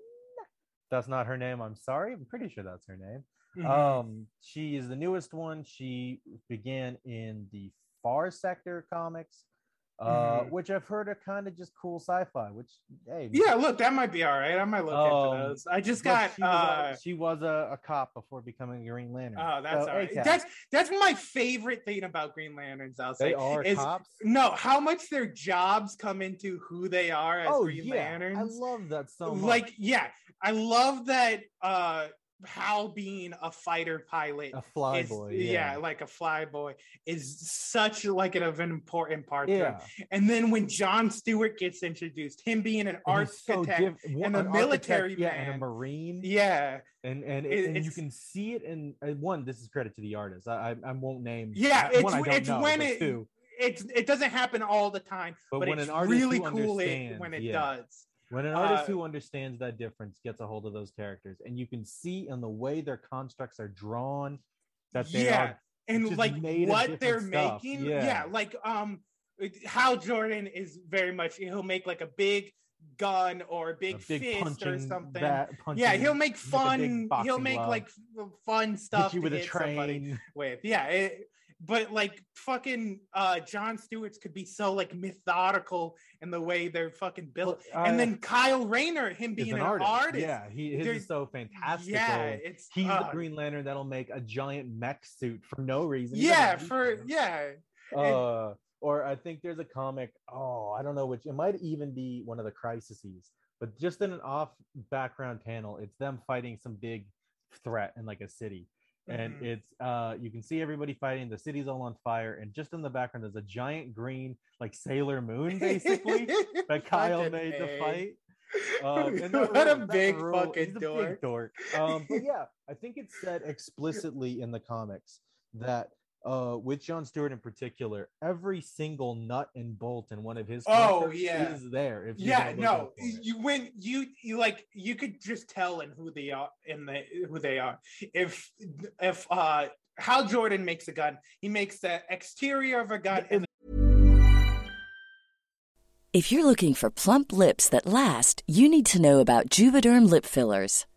S3: That's not her name. I'm sorry. I'm pretty sure that's her name.
S2: Mhm.
S3: Um, she is the newest one. She began in the Far Sector comics, uh,
S2: Mhm.
S3: which I've heard are kind of just cool sci-fi. Which hey,
S2: yeah, look, that might be all right. I might look
S3: Um,
S2: into those. I just got.
S3: she was,
S2: uh,
S3: a, she was a, a cop before becoming a Green Lantern.
S2: Oh, that's
S3: So,
S2: all right.
S3: ACAB.
S2: That's that's my favorite thing about Green Lanterns. I'll say
S3: they are
S2: is
S3: cops.
S2: no how much their jobs come into who they are as
S3: Oh
S2: Green
S3: yeah, I love that so much.
S2: like yeah, I love that. uh Hal being a fighter pilot
S3: A fly
S2: is-
S3: boy.
S2: yeah. like a fly boy is such like an, an important part
S3: yeah.
S2: And then when John Stewart gets introduced, him being an
S3: so
S2: architect,
S3: diff- one-
S2: and a military
S3: yeah, and a marine.
S2: yeah,
S3: and and,
S2: It-
S3: and you can see it in uh, one. This is credit to the artist. I I, I won't name.
S2: Yeah, it's-
S3: one I don't
S2: it's
S3: know,
S2: when it-
S3: two,
S2: it's it doesn't happen all the time,
S3: But
S2: but,
S3: when
S2: it's
S3: an artist
S2: really cool it, when it
S3: yeah.
S2: does.
S3: When an artist
S2: uh,
S3: who understands that difference gets a hold of those characters, and you can see in the way their constructs are drawn that they
S2: Yeah,
S3: are
S2: and like what they're
S3: stuff.
S2: making
S3: Yeah.
S2: yeah. like um hal jordan is very much he'll make like a big gun or a big,
S3: a big
S2: fist or something
S3: bat.
S2: yeah he'll make
S3: with a big
S2: fun he'll make
S3: glove,
S2: like fun
S3: hit
S2: stuff
S3: you
S2: to
S3: with a
S2: hit
S3: train.
S2: with yeah it, but like fucking uh john stewart's could be so like methodical in the way they're fucking built
S3: Well,
S2: and then kyle rayner him being
S3: an
S2: an
S3: artist.
S2: artist,
S3: Yeah, he his is so fantastic.
S2: yeah it's
S3: He's
S2: uh,
S3: the Green Lantern that'll make a giant mech suit for no reason. He
S2: yeah for yeah
S3: uh or i think there's a comic oh i don't know which it might even be one of the crises but just in an off background panel it's them fighting some big threat in like a city and
S2: Mhm.
S3: it's uh you can see everybody fighting the city's all on fire and just in the background there's a giant green like sailor moon basically that kyle made
S2: A.
S3: to fight um,
S2: what a
S3: rule- that
S2: big
S3: rule-
S2: fucking
S3: a
S2: dork.
S3: big dork. Um, but yeah, I think it's said explicitly in the comics that uh, with John Stewart in particular, every single nut and bolt in one of his
S2: Oh, yeah.
S3: is there. If you
S2: yeah no
S3: looking for it.
S2: you when you you like you could just tell in who they are in the who they are if if uh hal jordan makes a gun he makes the exterior of a gun and
S4: If you're looking for plump lips that last, you need to know about Juvederm lip fillers.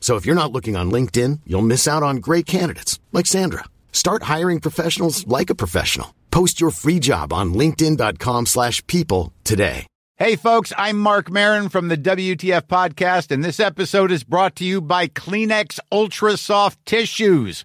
S5: So if you're not looking on LinkedIn, you'll miss out on great candidates like Sandra. Start hiring professionals like a professional. Post your free job on linkedin.com/people today.
S6: Hey, folks, I'm Marc Maron from the WTF Podcast, and this episode is brought to you by Kleenex Ultra Soft Tissues,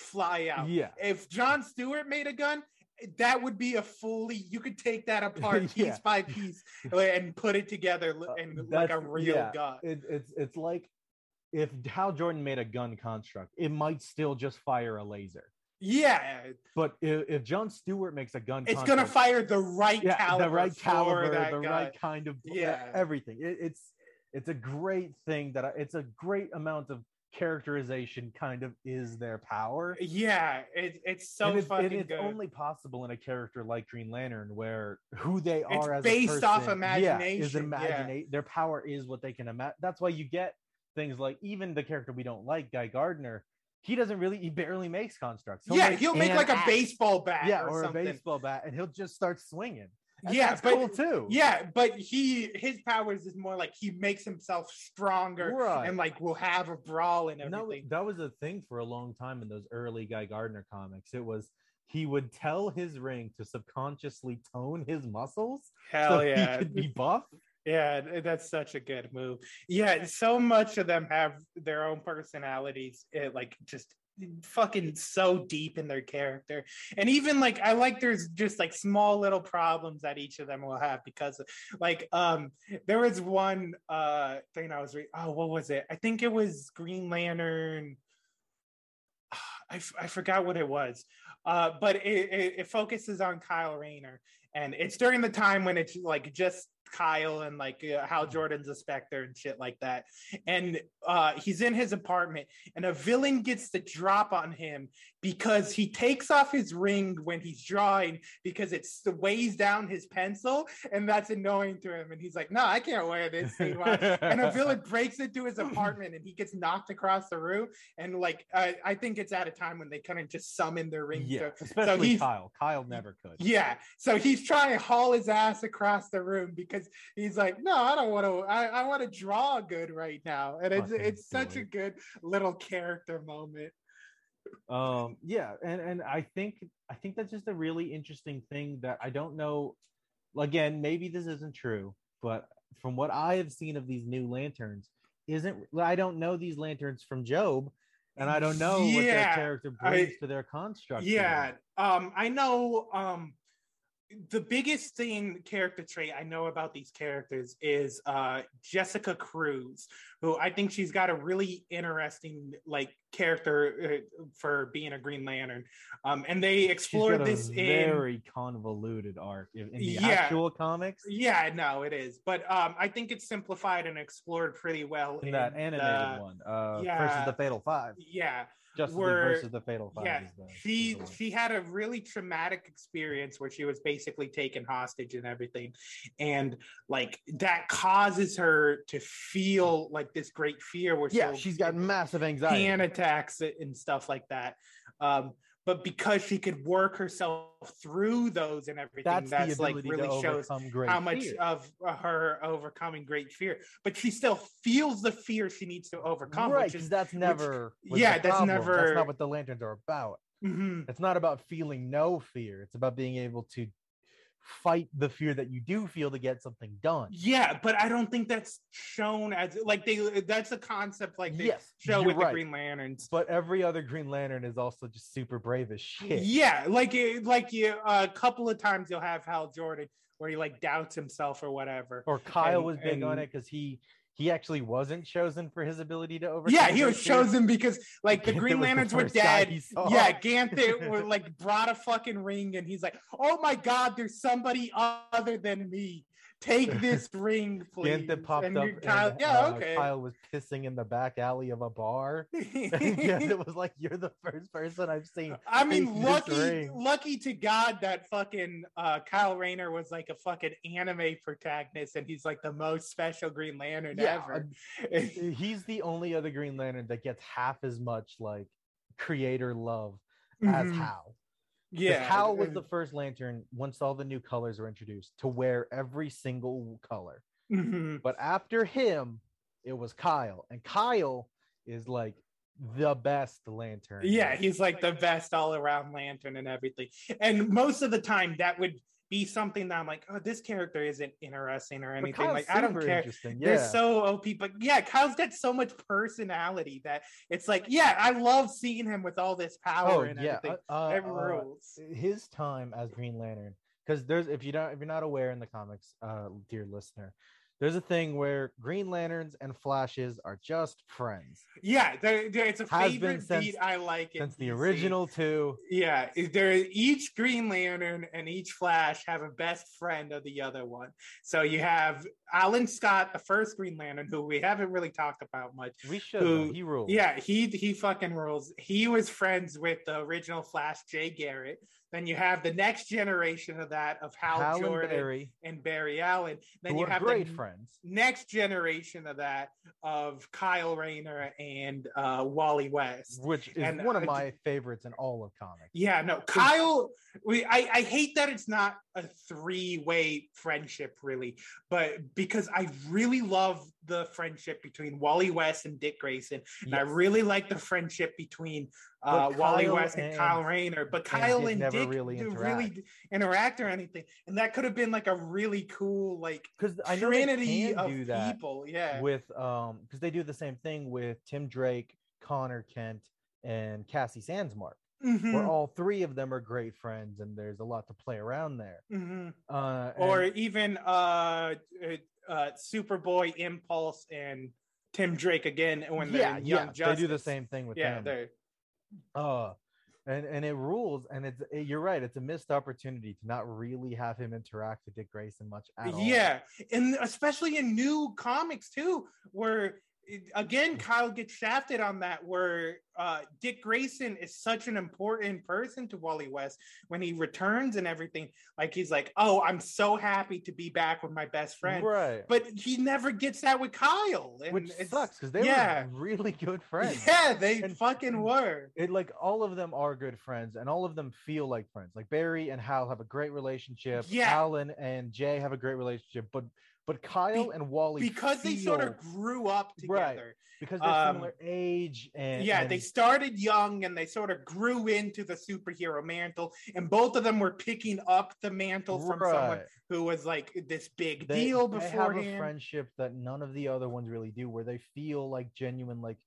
S2: Fly out
S3: Yeah.
S2: if john stewart made a gun that would be a fully you could take that apart piece
S3: Yeah.
S2: by piece and put it together
S3: Uh,
S2: like a real
S3: yeah,
S2: gun
S3: It, it's it's like if Hal Jordan made a gun construct, it might still just fire a laser.
S2: Yeah,
S3: But if, if John Stewart makes a gun,
S2: it's gonna fire the right
S3: yeah,
S2: caliber,
S3: the right caliber, the
S2: guy.
S3: right kind of
S2: Yeah.
S3: everything. It, it's it's a great thing that I, it's a great amount of characterization. Kind of is their power.
S2: Yeah, it, it's so
S3: and it's,
S2: fucking
S3: and it's
S2: good.
S3: only possible in a character like Green Lantern, where who they
S2: It's
S3: are as
S2: based
S3: a
S2: off
S3: person, yeah, is
S2: imagination, yeah.
S3: Their power is what they can imagine. That's why you get things like even the character we don't like, Guy Gardner. He doesn't really, he barely makes constructs.
S2: yeah, he'll make like a baseball bat,
S3: yeah,
S2: or,
S3: or, a baseball bat, and he'll just start swinging.
S2: Yeah,
S3: that's
S2: but
S3: cool too.
S2: Yeah, but he his powers is more like he makes himself stronger
S3: Right.
S2: and like will have a brawl and
S3: And that, wa-
S2: everything.
S3: that was a thing for a long time in those early Guy Gardner comics. It was he would tell his ring to subconsciously tone his muscles
S2: Hell
S3: so
S2: yeah.
S3: he could be buff.
S2: Yeah, that's such a good move. Yeah, so much of them have their own personalities, it, like just fucking so deep in their character. And even like I like there's just like small little problems that each of them will have because like um there was one uh thing I was reading. Oh, what was it? I think it was Green Lantern. I, f- I forgot what it was. Uh, but it, it, it focuses on Kyle Rayner and it's during the time when it's like just Kyle and like uh, Hal Jordan's a Spectre and shit like that. And uh, he's in his apartment, and a villain gets the drop on him because he takes off his ring when he's drawing because it weighs down his pencil, and that's annoying to him. And he's like, "No, I can't wear this." anymore." and a villain breaks into his apartment, and he gets knocked across the room. And like, I, I think it's at a time when they couldn't just summon their ring.
S3: Yeah,
S2: to-
S3: especially
S2: he's-
S3: Kyle. Kyle never could.
S2: yeah. So he's trying to haul his ass across the room because he's like, no, I don't want to. I, I want to draw good right now, and it's it's such a good little character moment.
S3: um yeah and and i think i think that's just a really interesting thing that i don't know again maybe this isn't true but from what i have seen of these new lanterns isn't i don't know these lanterns from job and i don't know what their
S2: Yeah,
S3: character
S2: I-
S3: brings to their construct
S2: Yeah. Um, I know. Um, the biggest thing character trait I know about these characters is uh Jessica Cruz, who I think she's got a really interesting like character uh, for being a Green Lantern. Um, and they explored this in
S3: very convoluted arc in, in the
S2: Yeah.
S3: actual comics.
S2: Yeah, no, it is, but um, I think it's simplified and explored pretty well
S3: in that
S2: the-
S3: animated one uh versus the fatal five.
S2: Yeah,
S3: League versus the fatal five
S2: yeah.
S3: the-
S2: She
S3: the
S2: she had a really traumatic experience where she was basically taken hostage and everything, and like that causes her to feel like this great fear. Where
S3: yeah she's got massive anxiety
S2: panic attacks and stuff like that. Um, but because she could work herself through those and everything,
S3: that's,
S2: that's, like really shows how much
S3: fear.
S2: of uh, her overcoming great fear. But she still feels the fear she needs to overcome,
S3: right because that's never was
S2: yeah, that's
S3: problem. that's not what the lanterns are about
S2: Mhm.
S3: it's not about feeling no fear it's about being able to fight the fear that you do feel to get something done
S2: Yeah, but I don't think that's shown as like they. That's a concept like they
S3: Yes,
S2: show with
S3: right.
S2: the Green Lanterns.
S3: but every other green lantern is also just super brave as shit
S2: Yeah, like eh, like you a couple of times you'll have Hal Jordan where he like doubts himself or whatever.
S3: or kyle
S2: And-
S3: was big on it because he he actually wasn't chosen for his ability to overcome
S2: Yeah, he was chosen because like the
S3: Ganthet
S2: Green
S3: the
S2: Lanterns were dead. Yeah, Ganthet were like brought a fucking ring and he's like, "Oh my god, there's somebody other than me. Take this ring, please."
S3: Ganthet popped
S2: and
S3: up
S2: Kyle,
S3: and,
S2: yeah,
S3: uh,
S2: okay.
S3: Kyle was pissing in the back alley of a bar and Ganthet was like you're the first person i've seen
S2: I mean, lucky, lucky to God that fucking uh, Kyle Rayner was like a fucking anime protagonist, and he's like the most special Green Lantern
S3: Yeah,
S2: ever.
S3: he's the only other Green Lantern that gets half as much like creator love as
S2: Mhm.
S3: Hal.
S2: Yeah,
S3: Hal was the first Lantern once all the new colors were introduced to wear every single color.
S2: Mhm.
S3: But after him, it was Kyle, and Kyle is like the best Lantern.
S2: Yeah, he's like the best all around lantern and everything. And most of the time, that would be something that I'm like, oh, this character isn't interesting or anything. Like, I don't care.
S3: Interesting. Yeah.
S2: They're so OP, but yeah, Kyle's got so much personality that it's like, yeah, I love seeing him with all this power
S3: oh
S2: and
S3: yeah,
S2: everything.
S3: uh,
S2: it
S3: uh,
S2: rules.
S3: his time as Green Lantern, because there's if you don't if you're not aware in the comics, uh, dear listener, there's a thing where Green Lanterns and Flashes are just friends
S2: Yeah, they're, they're- it's a
S3: Has
S2: favorite
S3: since-
S2: beat. I like it.
S3: since the original two.
S2: Yeah, there each Green Lantern and each Flash have a best friend of the other one. So you have Alan Scott, the first Green Lantern, who we haven't really talked about much.
S3: We should.
S2: Who-
S3: He rules.
S2: Yeah, he he fucking rules. He was friends with the original Flash, Jay Garrick. Then you have the next generation of that of Hal,
S3: Hal and
S2: Jordan
S3: Barry,
S2: and Barry Allen. Then you have
S3: great
S2: the
S3: friends.
S2: next generation of that of Kyle Rayner and uh, Wally West.
S3: which is
S2: and,
S3: one of
S2: uh,
S3: my favorites in all of comics.
S2: Yeah, no, Kyle. We I, I hate that it's not a three way friendship, really, but because I really love the friendship between Wally West and Dick Grayson, and I really like the friendship between uh, Wally West and,
S3: and-
S2: Kyle Rayner. But Kyle and
S3: never
S2: Dick
S3: really interact.
S2: really interact or anything, and that could have been like a really cool like
S3: Because I know
S2: trinity of people. Yeah,
S3: with um because they do the same thing with Tim Drake, Connor Kent, and Cassie Sandsmark,
S2: Mhm,
S3: where all three of them are great friends, and there's a lot to play around there.
S2: mhm.
S3: Uh,
S2: or
S3: and-
S2: even uh, uh, uh, Superboy, Impulse, and Tim Drake again when they're
S3: yeah,
S2: Young
S3: yeah,
S2: Justice.
S3: they do the same thing with
S2: Yeah,
S3: them.
S2: they're
S3: Uh, and and it rules, and it's it- you're right. It's a missed opportunity to not really have him interact with Dick Grayson much at all.
S2: yeah, and especially in new comics too, where. Again Kyle gets shafted on that. Where uh, Dick Grayson is such an important person to Wally West when he returns and everything. Like he's like, "Oh, I'm so happy to be back with my best friend."
S3: right.
S2: But he never gets that with Kyle, and
S3: Which sucks because they
S2: yeah.
S3: were really good friends.
S2: Yeah, they
S3: And-
S2: fucking were.
S3: it like all of them are good friends and all of them feel like friends like barry and hal have a great relationship
S2: Yeah.
S3: alan and jay have a great relationship but but kyle
S2: Be-
S3: and wally
S2: because they sort of grew up
S3: Right.
S2: together.
S3: because they're
S2: um,
S3: similar age and
S2: yeah,
S3: and-
S2: they started young and they sort of grew into the superhero mantle, and both of them were picking up the mantle from someone who was like this big
S3: they,
S2: deal
S3: they have a friendship that none of the other ones really do where they feel like genuine like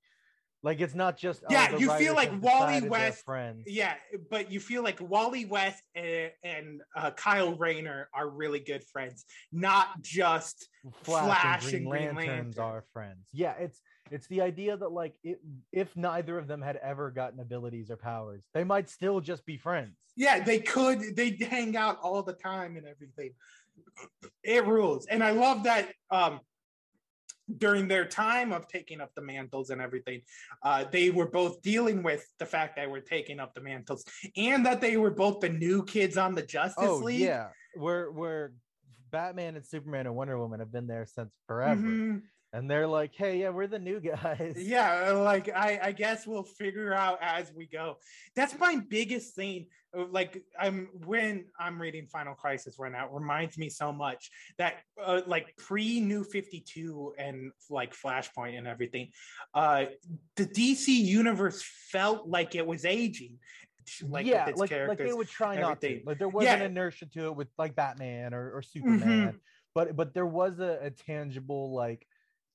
S3: like it's not just oh,
S2: Yeah,
S3: the
S2: you feel like Wally West-
S3: friends
S2: Yeah, but you feel like Wally West and, and uh, Kyle Rayner are really good friends, not just
S3: Flash,
S2: Flash
S3: and
S2: and
S3: Green
S2: Green
S3: Lanterns
S2: Lantern.
S3: are friends. Yeah, it's it's the idea that like it, if neither of them had ever gotten abilities or powers, they might still just be friends.
S2: Yeah, they could. They hang out all the time and everything. It rules, and I love that. Um, during their time of taking up the mantles and everything, uh, they were both dealing with the fact that we're taking up the mantles, and that they were both the new kids on the Justice
S3: oh
S2: League.
S3: yeah, where where Batman and Superman and Wonder Woman have been there since forever,
S2: Mhm.
S3: and they're like, hey, yeah, we're the new guys.
S2: Yeah, like I, I guess we'll figure out as we go. That's my biggest thing. Like I'm when I'm reading Final Crisis right now, it reminds me so much that uh, like pre New Fifty Two and like Flashpoint and everything, uh, the DC universe felt like it was aging. Like
S3: yeah, like, like they would try not to. Like there was an inertia to it with like Batman or, or
S2: Mhm.
S3: Superman, but but there was a, a tangible like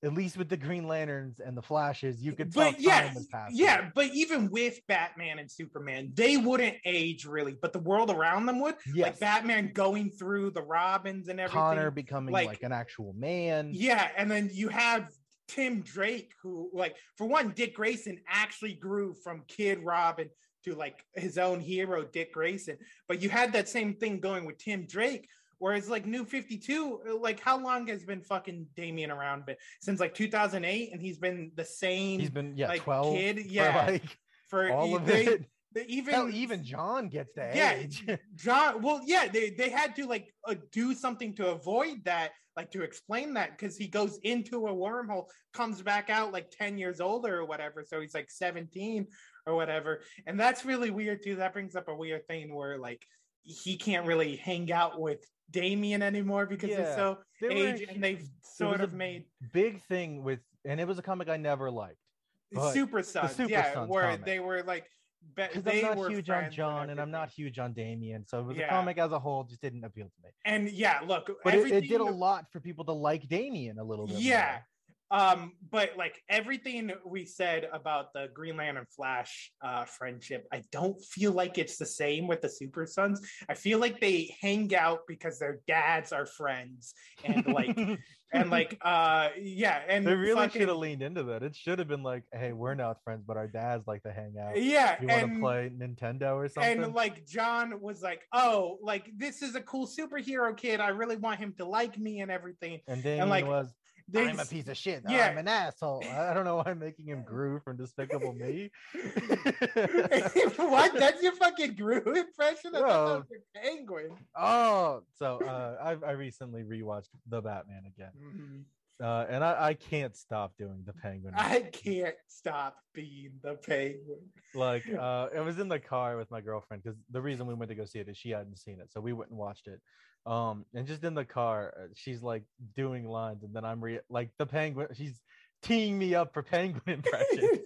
S3: at least with the Green Lanterns and the Flashes, you could tell
S2: but yeah,
S3: time was passing.
S2: yeah, but even with Batman and Superman, they wouldn't age really, but the world around them would.
S3: yes.
S2: Like Batman going through the Robins and everything.
S3: Connor becoming like,
S2: like-
S3: an actual man.
S2: Yeah, and then you have Tim Drake, who, like, for one, Dick Grayson actually grew from Kid Robin to like his own hero, Dick Grayson. But you had that same thing going with Tim Drake. Whereas like New 52, like how long has been fucking Damian around? But since like 2008, and he's been the same
S3: He's been yeah
S2: like
S3: twelve.
S2: kid.
S3: for,
S2: Yeah,
S3: like
S2: for
S3: all
S2: e-
S3: of
S2: they-
S3: it.
S2: they even
S3: Hell, even Jon gets to
S2: yeah,
S3: age.
S2: Jon. Well, yeah, they they had to like uh, do something to avoid that, like to explain that, because he goes into a wormhole, comes back out like ten years older or whatever, so he's like seventeen or whatever, and that's really weird too. That brings up a weird thing where like he can't really hang out with Damian anymore because
S3: Yeah.
S2: he's so
S3: They
S2: age, and they've sort of made
S3: Big thing with, and it was a comic I never liked.
S2: Super Sons,
S3: Super
S2: yeah,
S3: Sons
S2: where
S3: comic.
S2: they were like. be-
S3: Because
S2: they
S3: I'm not huge on
S2: Jon and
S3: I'm not huge on Damian, so it was
S2: Yeah.
S3: a comic as a whole just didn't appeal to me.
S2: And yeah, look,
S3: But it, it did a lot for people to like Damian a little bit.
S2: Yeah. Um, but like everything we said about the Green Lantern Flash uh, friendship, I don't feel like it's the same with the Super Sons. I feel like they hang out because their dads are friends, and like, and like, uh, yeah, and
S3: they really
S2: fucking-
S3: should have leaned into that. It should have been like, "Hey, we're not friends, but our dads like to hang out.
S2: yeah,
S3: You want to play Nintendo or something?"
S2: and like Jon was like, "Oh, like this is a cool superhero kid. I really want him to like me and everything."
S3: And Damian
S2: like,
S3: was,
S2: They,
S3: "I'm a piece of shit.
S2: yeah.
S3: I'm an asshole. I I don't know why I'm making him Gru from Despicable Me."
S2: what? That's your fucking Gru impression? I thought that
S3: Well-
S2: was penguin.
S3: Oh, so uh, I I recently rewatched The Batman again,
S2: Mhm.
S3: uh, and I, I can't stop doing the Penguin.
S2: I can't stop being the penguin.
S3: like uh it was in the car with my girlfriend because the reason we went to go see it is she hadn't seen it so we went and watched it um and just in the car uh, she's like doing lines and then i'm re- like the penguin she's teeing me up for penguin impressions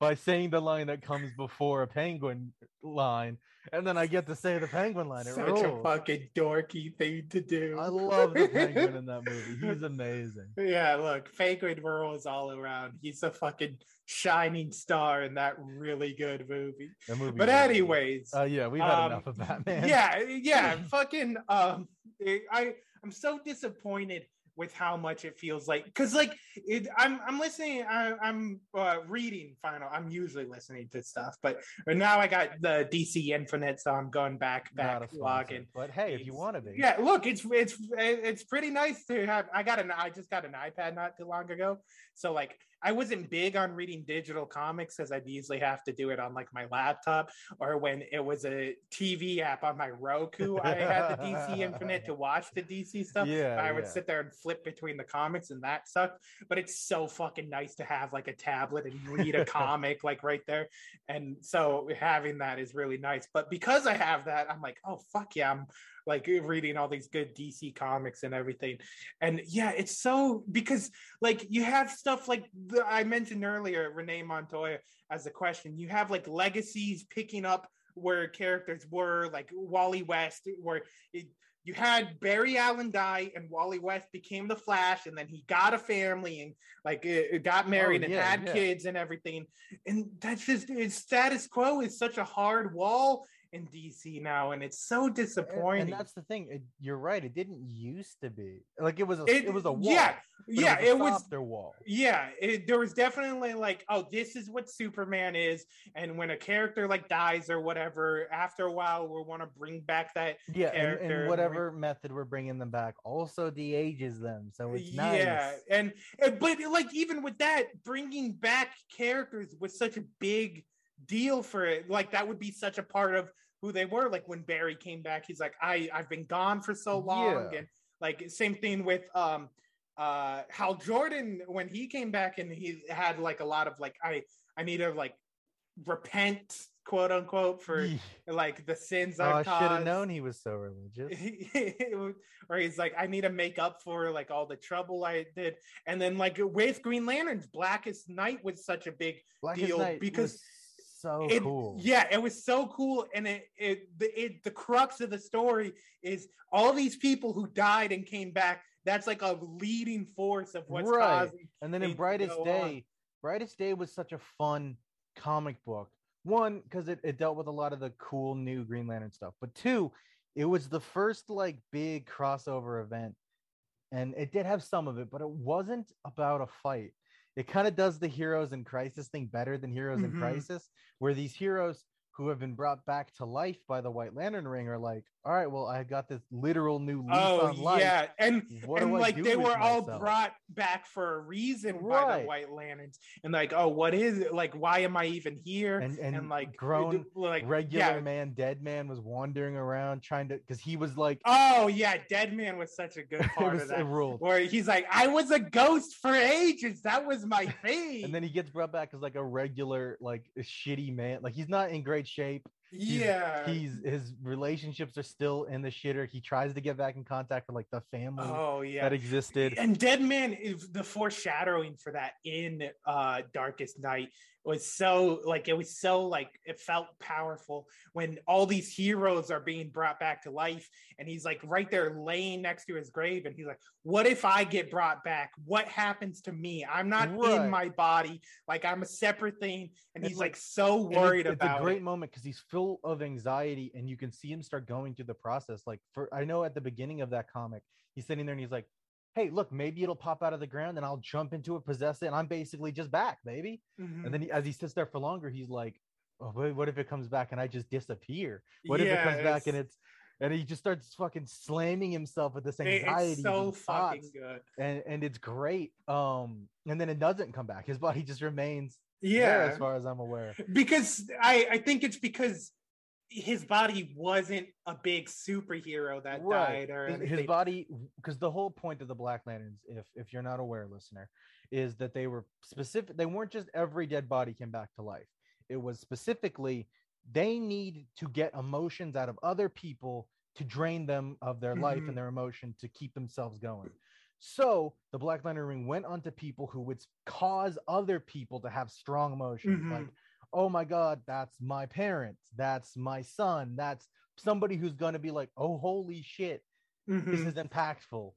S3: by saying the line that comes before a penguin line and then i get to say the penguin line it
S2: Such
S3: rules.
S2: a fucking dorky thing to do.
S3: i love the penguin in that movie he's amazing
S2: Yeah, look, Penguin rules all around. He's a fucking shining star in that really good movie.
S3: movie
S2: But anyways,
S3: uh yeah we've had
S2: um,
S3: enough of batman
S2: yeah, yeah, fucking um I I'm so disappointed with how much it feels like because like it, I'm I'm listening I, I'm uh, reading final I'm usually listening to stuff but now I got the DC Infinite so I'm going back back logging
S3: but hey if you want to be
S2: yeah, look, it's it's it's pretty nice to have. I got an I just got an iPad not too long ago, so like I wasn't big on reading digital comics because I'd usually have to do it on like my laptop or when it was a TV app on my Roku. I had the DC Infinite to watch the DC stuff.
S3: Yeah,
S2: I would
S3: yeah.
S2: sit there and flip between the comics, and that sucked. But it's so fucking nice to have like a tablet and read a comic like right there. And so having that is really nice. But because I have that, I'm like, oh fuck yeah, I'm like reading all these good DC comics and everything. And yeah, it's so because like you have stuff like the, I mentioned earlier, Renee Montoya as a question. You have like legacies picking up where characters were, like Wally West, where it, you had Barry Allen die and Wally West became the Flash, and then he got a family and like uh, got married and
S3: yeah,
S2: had
S3: yeah.
S2: kids and everything. And that's just it's status quo is such a hard wall in DC now, and it's so disappointing.
S3: And that's the thing. It, you're right. It didn't used to be like it was a it,
S2: It-
S3: was a wall.
S2: yeah, yeah,
S3: it was a wall.
S2: yeah it, there was definitely like oh this is what superman is and when a character like dies or whatever after a while we want to bring back that
S3: Yeah, and,
S2: character
S3: and
S2: and
S3: whatever method we're bringing them back also de-ages them, so it's nice.
S2: yeah and, and but like even with that bringing back characters was such a big deal for it like that would be such a part of who they were like when barry came back he's like i i've been gone for so long
S3: Yeah.
S2: and like same thing with um uh hal jordan when he came back and he had like a lot of like i i need to like repent quote unquote for like the sins
S3: Oh, I
S2: i've
S3: should have known he was so religious.
S2: or he's like, I need to make up for like all the trouble I did. And then like with Green Lanterns, Blackest Night was such a big
S3: Blackest
S2: deal
S3: Night
S2: because
S3: so
S2: it,
S3: cool.
S2: yeah, it was so cool. And it, it, the, it, the crux of the story is all these people who died and came back. That's like a leading force of what's
S3: Right.
S2: causing.
S3: And then in Brightest Day,
S2: on.
S3: Brightest Day was such a fun comic book. One, because it, it dealt with a lot of the cool new Green Lantern stuff. But two, it was the first like big crossover event. And it did have some of it, but it wasn't about a fight. It kind of does the heroes in crisis thing better than heroes
S2: Mhm.
S3: in crisis, where these heroes who have been brought back to life by the White Lantern Ring are like, all right, well, I got this literal new lease
S2: Oh
S3: on life.
S2: yeah, and
S3: What
S2: and like they were all
S3: myself?
S2: brought back for a reason by the White Lanterns, and like, oh, what is it? Like, why am I even here?
S3: and and,
S2: like
S3: grown
S2: like
S3: regular
S2: yeah.
S3: man dead man was wandering around trying to because he was like
S2: Oh yeah, Dead Man was such a good part
S3: was
S2: of that.
S3: ruled
S2: Where he's like, I was a ghost for ages. That was my thing.
S3: and then he gets brought back as like a regular like a shitty man like he's not in great shape He's-
S2: yeah.
S3: he's his relationships are still in the shitter. He tries to get back in contact with like the family
S2: oh yeah.
S3: that existed.
S2: and Dead Man is the foreshadowing for that in uh Darkest Night was so like it was so like it felt powerful when all these heroes are being brought back to life and he's like right there laying next to his grave and he's like what if I get brought back? What happens to me? I'm not
S3: Right.
S2: in my body. Like I'm a separate thing. And
S3: It's
S2: he's
S3: like-
S2: like, so worried
S3: it's
S2: about
S3: a great
S2: it.
S3: moment because he's full of anxiety and you can see him start going through the process. Like for i know at the beginning of that comic he's sitting there and he's like hey look maybe it'll pop out of the ground and i'll jump into it possess it and i'm basically just back baby.
S2: Mhm.
S3: and then he, as he sits there for longer he's like oh, what, if it comes back and i just disappear? What if it comes back and it's and he just starts fucking slamming himself with this anxiety
S2: it's so
S3: and
S2: fucking good.
S3: and and it's great um and then it doesn't come back. His body just remains
S2: yeah
S3: there as far as i'm aware.
S2: Because I, I think it's because his body wasn't a big superhero that died or
S3: His- his, body because the whole point of the black lanterns if if you're not aware listener is that they were specific they weren't just every dead body came back to life it was specifically they need to get emotions out of other people to drain them of their life
S2: Mhm.
S3: and their emotion to keep themselves going so the black lantern ring went onto people who would cause other people to have strong emotions
S2: Mhm.
S3: like oh my god that's my parents that's my son that's somebody who's going to be like oh holy shit this
S2: Mhm.
S3: is impactful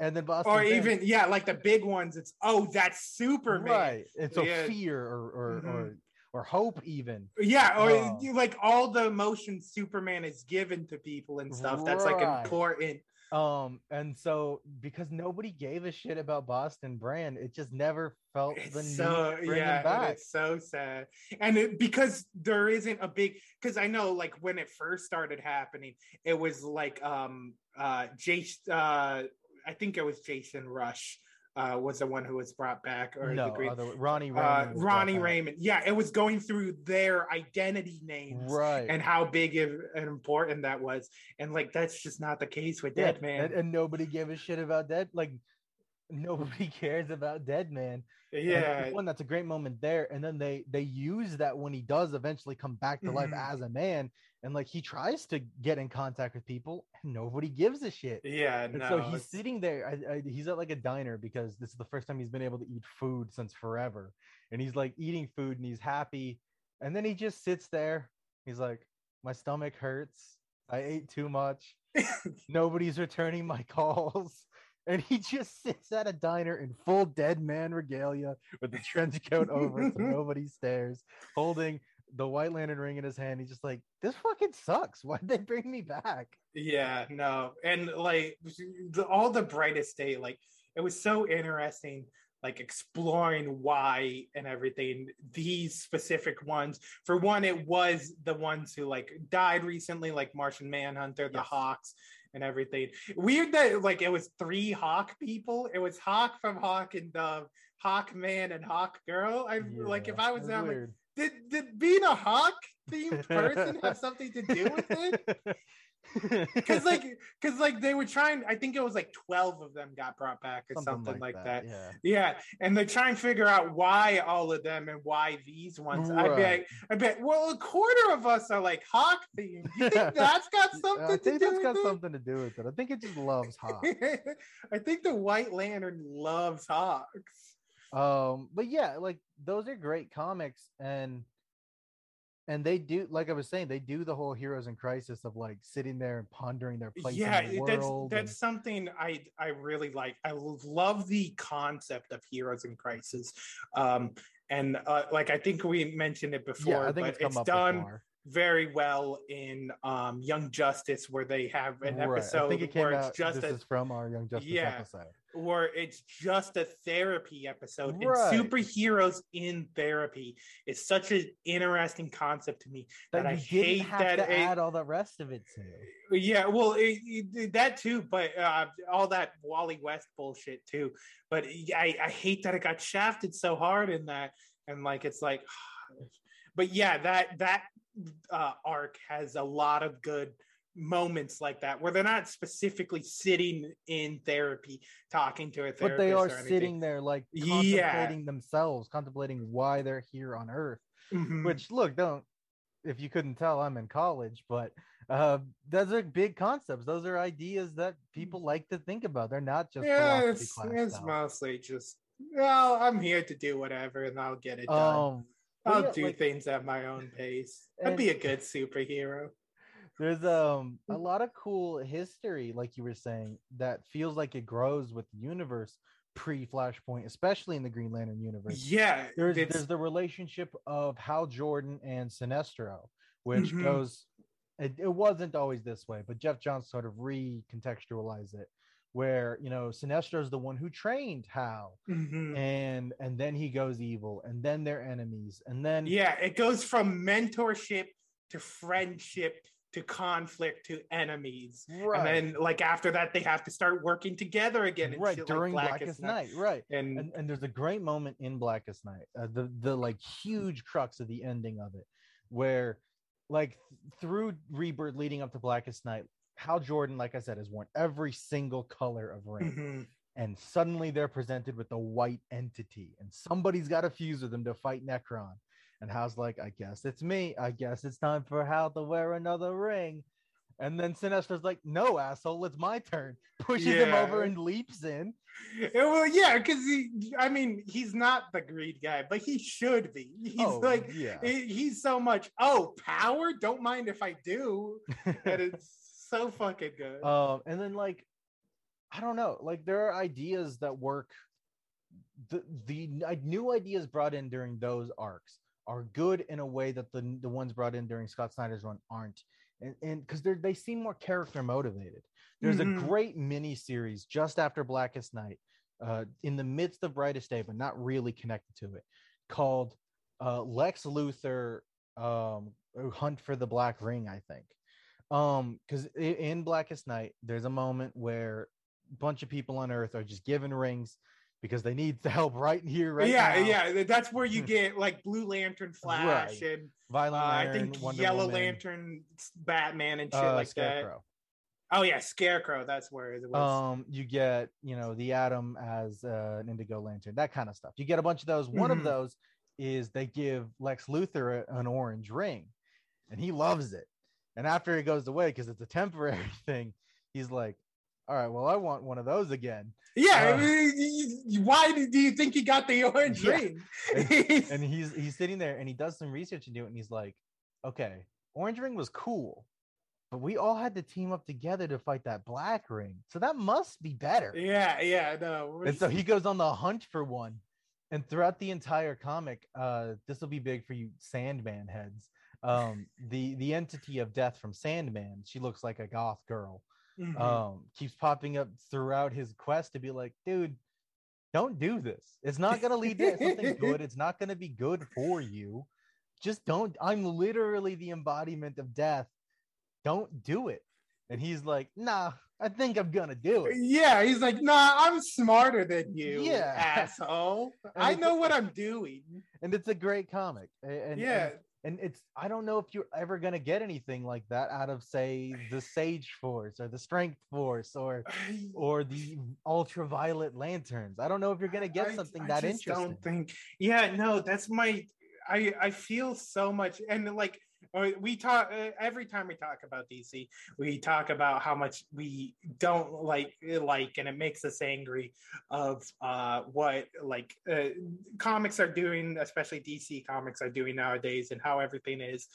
S3: and then Boston
S2: or even yeah like the big ones it's oh that's superman
S3: right It's
S2: Yeah.
S3: fear or or,
S2: Mhm.
S3: or or hope even
S2: yeah or
S3: Oh.
S2: like all the emotions superman is given to people and stuff that's like important
S3: um and so because nobody gave a shit about boston brand it just never felt the
S2: it's
S3: need
S2: so
S3: bring
S2: yeah it's so sad. And it, because there isn't a big because i know like when it first started happening it was like um uh jason uh i think it was jason Rusch uh was the one who was brought back or
S3: no
S2: the green
S3: other, ronnie
S2: uh
S3: Raymond brought
S2: ronnie raymond. Yeah it was going through their identity names
S3: right.
S2: and how big of- and important that was. And like that's just not the case with
S3: Yeah,
S2: dead man.
S3: and, and nobody gave a shit about dead like nobody cares about dead man.
S2: Yeah.
S3: one that's a great moment there. And then they they use that when he does eventually come back to life
S2: Mhm.
S3: as a man and like he tries to get in contact with people and nobody gives a shit.
S2: Yeah
S3: and
S2: no
S3: so he's
S2: it's-
S3: sitting there I, I, he's at like a diner because this is the first time he's been able to eat food since forever. And he's like eating food and he's happy. And then he just sits there. He's like my stomach hurts. I ate too much. Nobody's returning my calls. And he just sits at a diner in full dead man regalia with the trench coat over so nobody stares holding the white lantern ring in his hand he's just like this fucking sucks why'd they bring me back
S2: Yeah, no, and like the, all the brightest day, like it was so interesting, like exploring why and everything. These specific ones, for one, it was the ones who like died recently, like Martian Manhunter, the
S3: Yes.
S2: Hawks, and everything. Weird that like it was three Hawk people. It was Hawk from Hawk and Dove, Hawk Man, and Hawk Girl. I like if I was them, like,
S3: weird.
S2: Did did being a Hawk themed person have something to do with it? because like because like they were trying i think it was like 12 of them got brought back or something, like, that,
S3: yeah
S2: yeah and they try and figure out why all of them and why these ones i bet i bet well a quarter of us are like hawk themed you think that's got something
S3: I
S2: to
S3: think
S2: do
S3: that's got
S2: with it?
S3: something to do with it. I think it just loves Hawk.
S2: i think the white lantern loves hawks
S3: um, but yeah, like those are great comics, and and they do, like I was saying, they do the whole heroes in crisis of like sitting there and pondering their place
S2: yeah
S3: in the
S2: that's that's something i i really like i love the concept of heroes in crisis um and uh, like i think we mentioned it before
S3: yeah, I think
S2: but
S3: it's
S2: it's done
S3: before.
S2: very well in um young justice where they have an
S3: Right,
S2: episode
S3: I think it came
S2: where
S3: out.
S2: it's just
S3: this
S2: a
S3: is from our Young Justice
S2: Yeah.
S3: episode.
S2: Where it's just a therapy episode
S3: Right.
S2: and superheroes in therapy is such an interesting concept to me
S3: That,
S2: that, i hate that it-
S3: add all the rest of it to.
S2: yeah, well, it, it- that too, but uh, all that Wally West bullshit too. But I, I hate that it got shafted so hard in that, and like it's like, but yeah, that that uh, arc has a lot of good moments like that where they're not specifically sitting in therapy talking to a therapist,
S3: But they are sitting there like
S2: Yeah.
S3: contemplating themselves, contemplating why they're here on Earth.
S2: Mhm.
S3: Which look, don't if you couldn't tell, I'm in college, but uh, those are big concepts. Those are ideas that people like to think about. They're not just
S2: yeah, it's, it's mostly just well, I'm here to do whatever and I'll get it done.
S3: Um,
S2: I'll
S3: yeah,
S2: do
S3: like,
S2: things at my own pace. I'd be a good superhero.
S3: There's um a lot of cool history, like you were saying, that feels like it grows with the universe pre Flashpoint, especially in the Green Lantern universe.
S2: Yeah,
S3: there's
S2: it's-
S3: there's the relationship of Hal Jordan and Sinestro, which
S2: Mhm.
S3: goes. It, it wasn't always this way, but Geoff Johns sort of recontextualized it, where you know Sinestro is the one who trained Hal,
S2: Mhm.
S3: and and then he goes evil, and then they're enemies, and then
S2: yeah, it goes from mentorship to friendship to conflict to enemies.
S3: right,
S2: And then like after that they have to start working together again
S3: right during
S2: like
S3: Blackest, Night, right.
S2: And,
S3: and, and there's a great moment in blackest night uh, the the like huge crux of the ending of it where like th- through rebirth leading up to blackest night hal jordan like i said has worn every single color of ring
S2: Mhm.
S3: and suddenly they're presented with a white entity and somebody's got to fuse with them to fight Nekron and hal's like i guess it's me i guess it's time for hal to wear another ring and then Sinestro's like, no, asshole, it's my turn. Pushes him over and leaps in.
S2: Yeah, well, yeah, because he, I mean, he's not the greed guy, but he should be. He's
S3: Oh,
S2: like,
S3: yeah.
S2: he's so much. Oh, power! Don't mind if I do. And it's so fucking good.
S3: um and then like i don't know like there are ideas that work the the new ideas brought in during those arcs are good in a way that the the ones brought in during scott snyder's run aren't. And and because they're they seem more character motivated. There's
S2: Mhm.
S3: a great mini series just after blackest night uh in the midst of brightest day but not really connected to it called uh lex luthor um hunt for the black ring i think. Um because in blackest night there's a moment where a bunch of people on earth are just given rings because they need the help right here right
S2: yeah,
S3: now.
S2: yeah, that's where you get like Blue Lantern, Flash,
S3: Right.
S2: and uh,
S3: violent
S2: I think
S3: Wonder
S2: Yellow
S3: Woman,
S2: Lantern, Batman, and shit
S3: uh,
S2: like
S3: Scarecrow.
S2: that. Oh yeah, Scarecrow. That's where it was.
S3: um you get you know the atom as uh, an indigo lantern that kind of stuff you get a bunch of those one of
S2: Mhm.
S3: those is they give lex luthor a- an orange ring and he loves it and after it goes away because it's a temporary thing he's like all right well i want one of those again
S2: yeah,
S3: uh,
S2: I mean, y- y- why do you think he got the orange
S3: Yeah.
S2: ring?
S3: and he's he's sitting there and he does some research into it and he's like okay orange ring was cool but we all had to team up together to fight that black ring so that must be better
S2: yeah, yeah, no.
S3: and so he goes on the hunt for one and throughout the entire comic uh this will be big for you sandman heads um the the entity of death from sandman she looks like a goth girl
S2: Mhm.
S3: um keeps popping up throughout his quest to be like dude don't do this it's not going to lead to something good it's not going to be good for you just don't i'm literally the embodiment of death don't do it and he's like nah i think i'm gonna do it
S2: Yeah, he's like, nah, I'm smarter than you,
S3: Yeah.
S2: asshole.
S3: And
S2: I know what I'm doing.
S3: and it's a great comic a- and,
S2: yeah,
S3: and, and it's i don't know if you're ever going to get anything like that out of say the sage force or the strength force or or the ultraviolet lanterns i don't know if you're going to get
S2: I-
S3: something
S2: I
S3: that
S2: just
S3: interesting
S2: Don't think. Yeah, no, that's my. I I feel so much, and like we talk uh, every time we talk about DC, we talk about how much we don't like like, and it makes us angry of uh what like uh, comics are doing, especially DC comics are doing nowadays, and how everything is.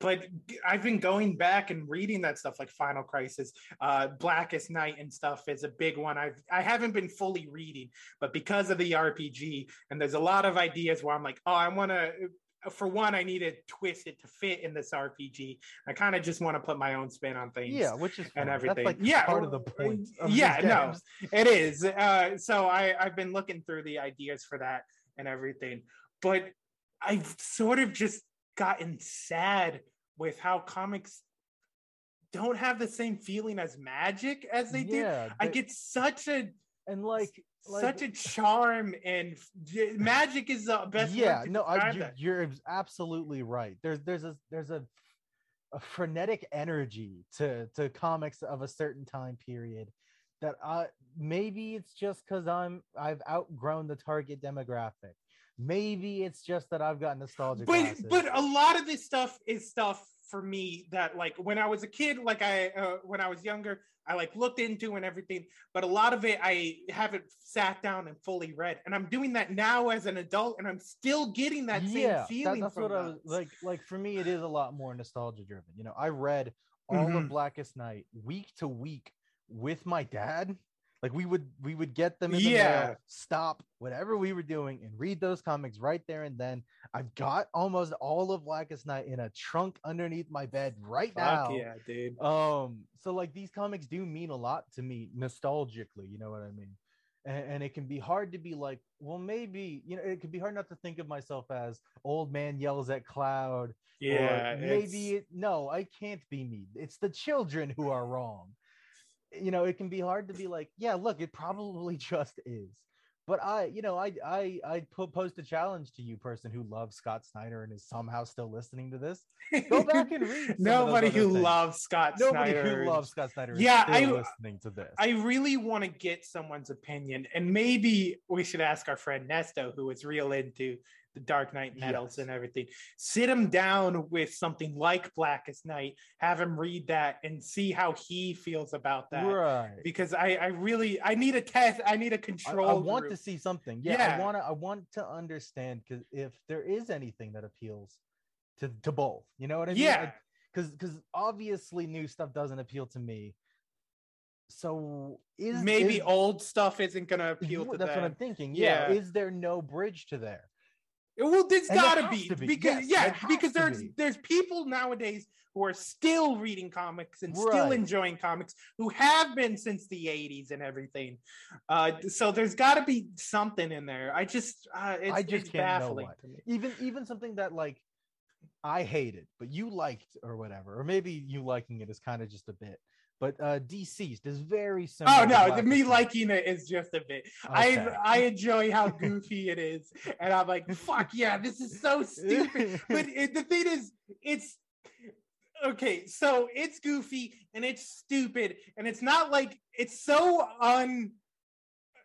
S2: But I've been going back and reading that stuff, like Final Crisis, uh, Blackest Night, and stuff is a big one. I've I haven't been fully reading, but because of the RPG, and there's a lot of ideas where I'm like, oh, I want to. For one, I need to twist it to fit in this RPG. I kind of just want to put my own spin on things.
S3: yeah which is
S2: and everything.
S3: That's like
S2: Yeah,
S3: part of the point of
S2: yeah, no. It is. Uh, so I, I've been looking through the ideas for that and everything, but I've sort of just gotten sad with how comics don't have the same feeling as magic as they do.
S3: yeah
S2: I get such a
S3: and like, like
S2: such a charm and magic is the best.
S3: yeah no I, you, you're absolutely right there's there's a there's a a frenetic energy to to comics of a certain time period that I maybe it's just because I'm I've outgrown the target demographic. maybe it's just that I've got nostalgic.
S2: but
S3: glasses.
S2: but a lot of this stuff is stuff for me that like when I was a kid, like I uh, when I was younger, I like looked into and everything. But a lot of it I haven't sat down and fully read, and I'm doing that now as an adult, and I'm still getting that same
S3: yeah, that-
S2: feeling.
S3: that's
S2: from
S3: what I was like. Like for me, it is a lot more nostalgia driven. You know, I read all of
S2: Mhm.
S3: Blackest Night week to week with my dad. Like we would we would get them in the
S2: Yeah.
S3: mail, stop whatever we were doing, and read those comics right there and then. I've got almost all of Blackest Night in a trunk underneath my bed right
S2: Fuck
S3: now.
S2: yeah, dude.
S3: Um, so like these comics do mean a lot to me nostalgically, you know what I mean? And, and it can be hard to be like, well, maybe you know, it can be hard not to think of myself as old man yells at cloud.
S2: Yeah,
S3: maybe
S2: it's-
S3: it, no, I can't be me. It's the children who are wrong. You know, it can be hard to be like, yeah, look, it probably just is. But I, you know, I I I put post a challenge to you, person who loves Scott Snyder and is somehow still listening to this. Go back and read. some of those
S2: Nobody who
S3: things.
S2: loves Scott
S3: Nobody
S2: Snyder.
S3: who loves Scott Snyder is
S2: Yeah,
S3: still
S2: I-
S3: listening to this.
S2: I really want to get someone's opinion, and maybe we should ask our friend Nesto, who is real into the Dark Knight metals
S3: Yes.
S2: and everything. Sit him down with something like Blackest Night, have him read that, and see how he feels about that.
S3: right.
S2: Because I, I really, I need a test. I need a control.
S3: I want
S2: group.
S3: to see something. Yeah, I want to. I want to understand because if there is anything that appeals to to both, you know what I mean?
S2: Yeah.
S3: Because because obviously new stuff doesn't appeal to me. So is
S2: Maybe
S3: is-
S2: old stuff isn't going to appeal to
S3: that's
S2: them.
S3: what I'm thinking. Yeah.
S2: Yeah.
S3: Is there no bridge to there?
S2: Well, there's
S3: And
S2: gotta be,
S3: to be.
S2: because
S3: Yes,
S2: yeah, because there's
S3: be.
S2: there's people nowadays who are still reading comics and still enjoying comics who have been since the 80s and everything. Uh, so there's got to be something in there. I just uh, it's,
S3: I just
S2: it's baffling.
S3: Even even something that like I hated, but you liked or whatever, or maybe you liking it is kind of just a bit. But uh DCeased is very similar.
S2: Oh no, me liking it is just a bit. I
S3: Okay.
S2: I enjoy how goofy it is, and I'm like, fuck yeah, this is so stupid. but it, the thing is, it's okay. So it's goofy and it's stupid, and it's not like it's so un.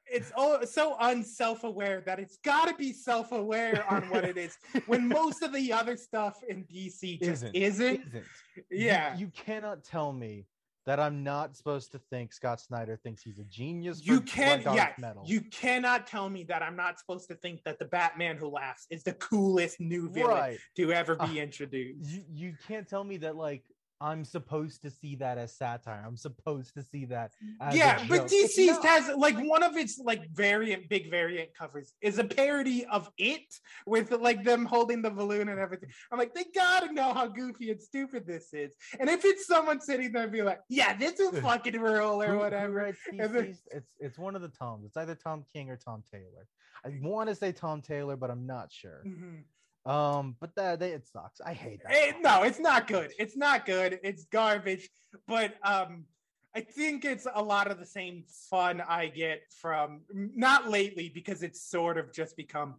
S2: It's all so unself-aware that it's got to be self-aware on what it is. When most of the other stuff in DC just
S3: Isn't.
S2: isn't.
S3: Isn't. You-
S2: Yeah,
S3: You, cannot tell me that I'm not supposed to think Scott Snyder thinks he's a genius.
S2: you
S3: can't,
S2: yeah
S3: metal.
S2: you cannot tell me that i'm not supposed to think that the batman who laughs is the coolest new villain
S3: right.
S2: to ever
S3: Uh,
S2: be introduced
S3: You you can't tell me that like I'm supposed to see that as satire. I'm supposed to see that as a
S2: yeah but
S3: joke.
S2: Dc
S3: not.
S2: has like one of its like variant big variant covers is a parody of it with like them holding the balloon and everything i'm like they gotta know how goofy and stupid this is and if it's someone sitting there and be like yeah this is fucking real or whatever
S3: writes
S2: and then-
S3: It's it's one of the Toms. It's either Tom King or Tom Taylor. I want to say Tom Taylor, but I'm not sure.
S2: Mhm.
S3: Um, but that they, it sucks. I hate that. Comic.
S2: no, it's not good. It's not good. It's garbage. But um, I think it's a lot of the same fun I get from not lately because it's sort of just become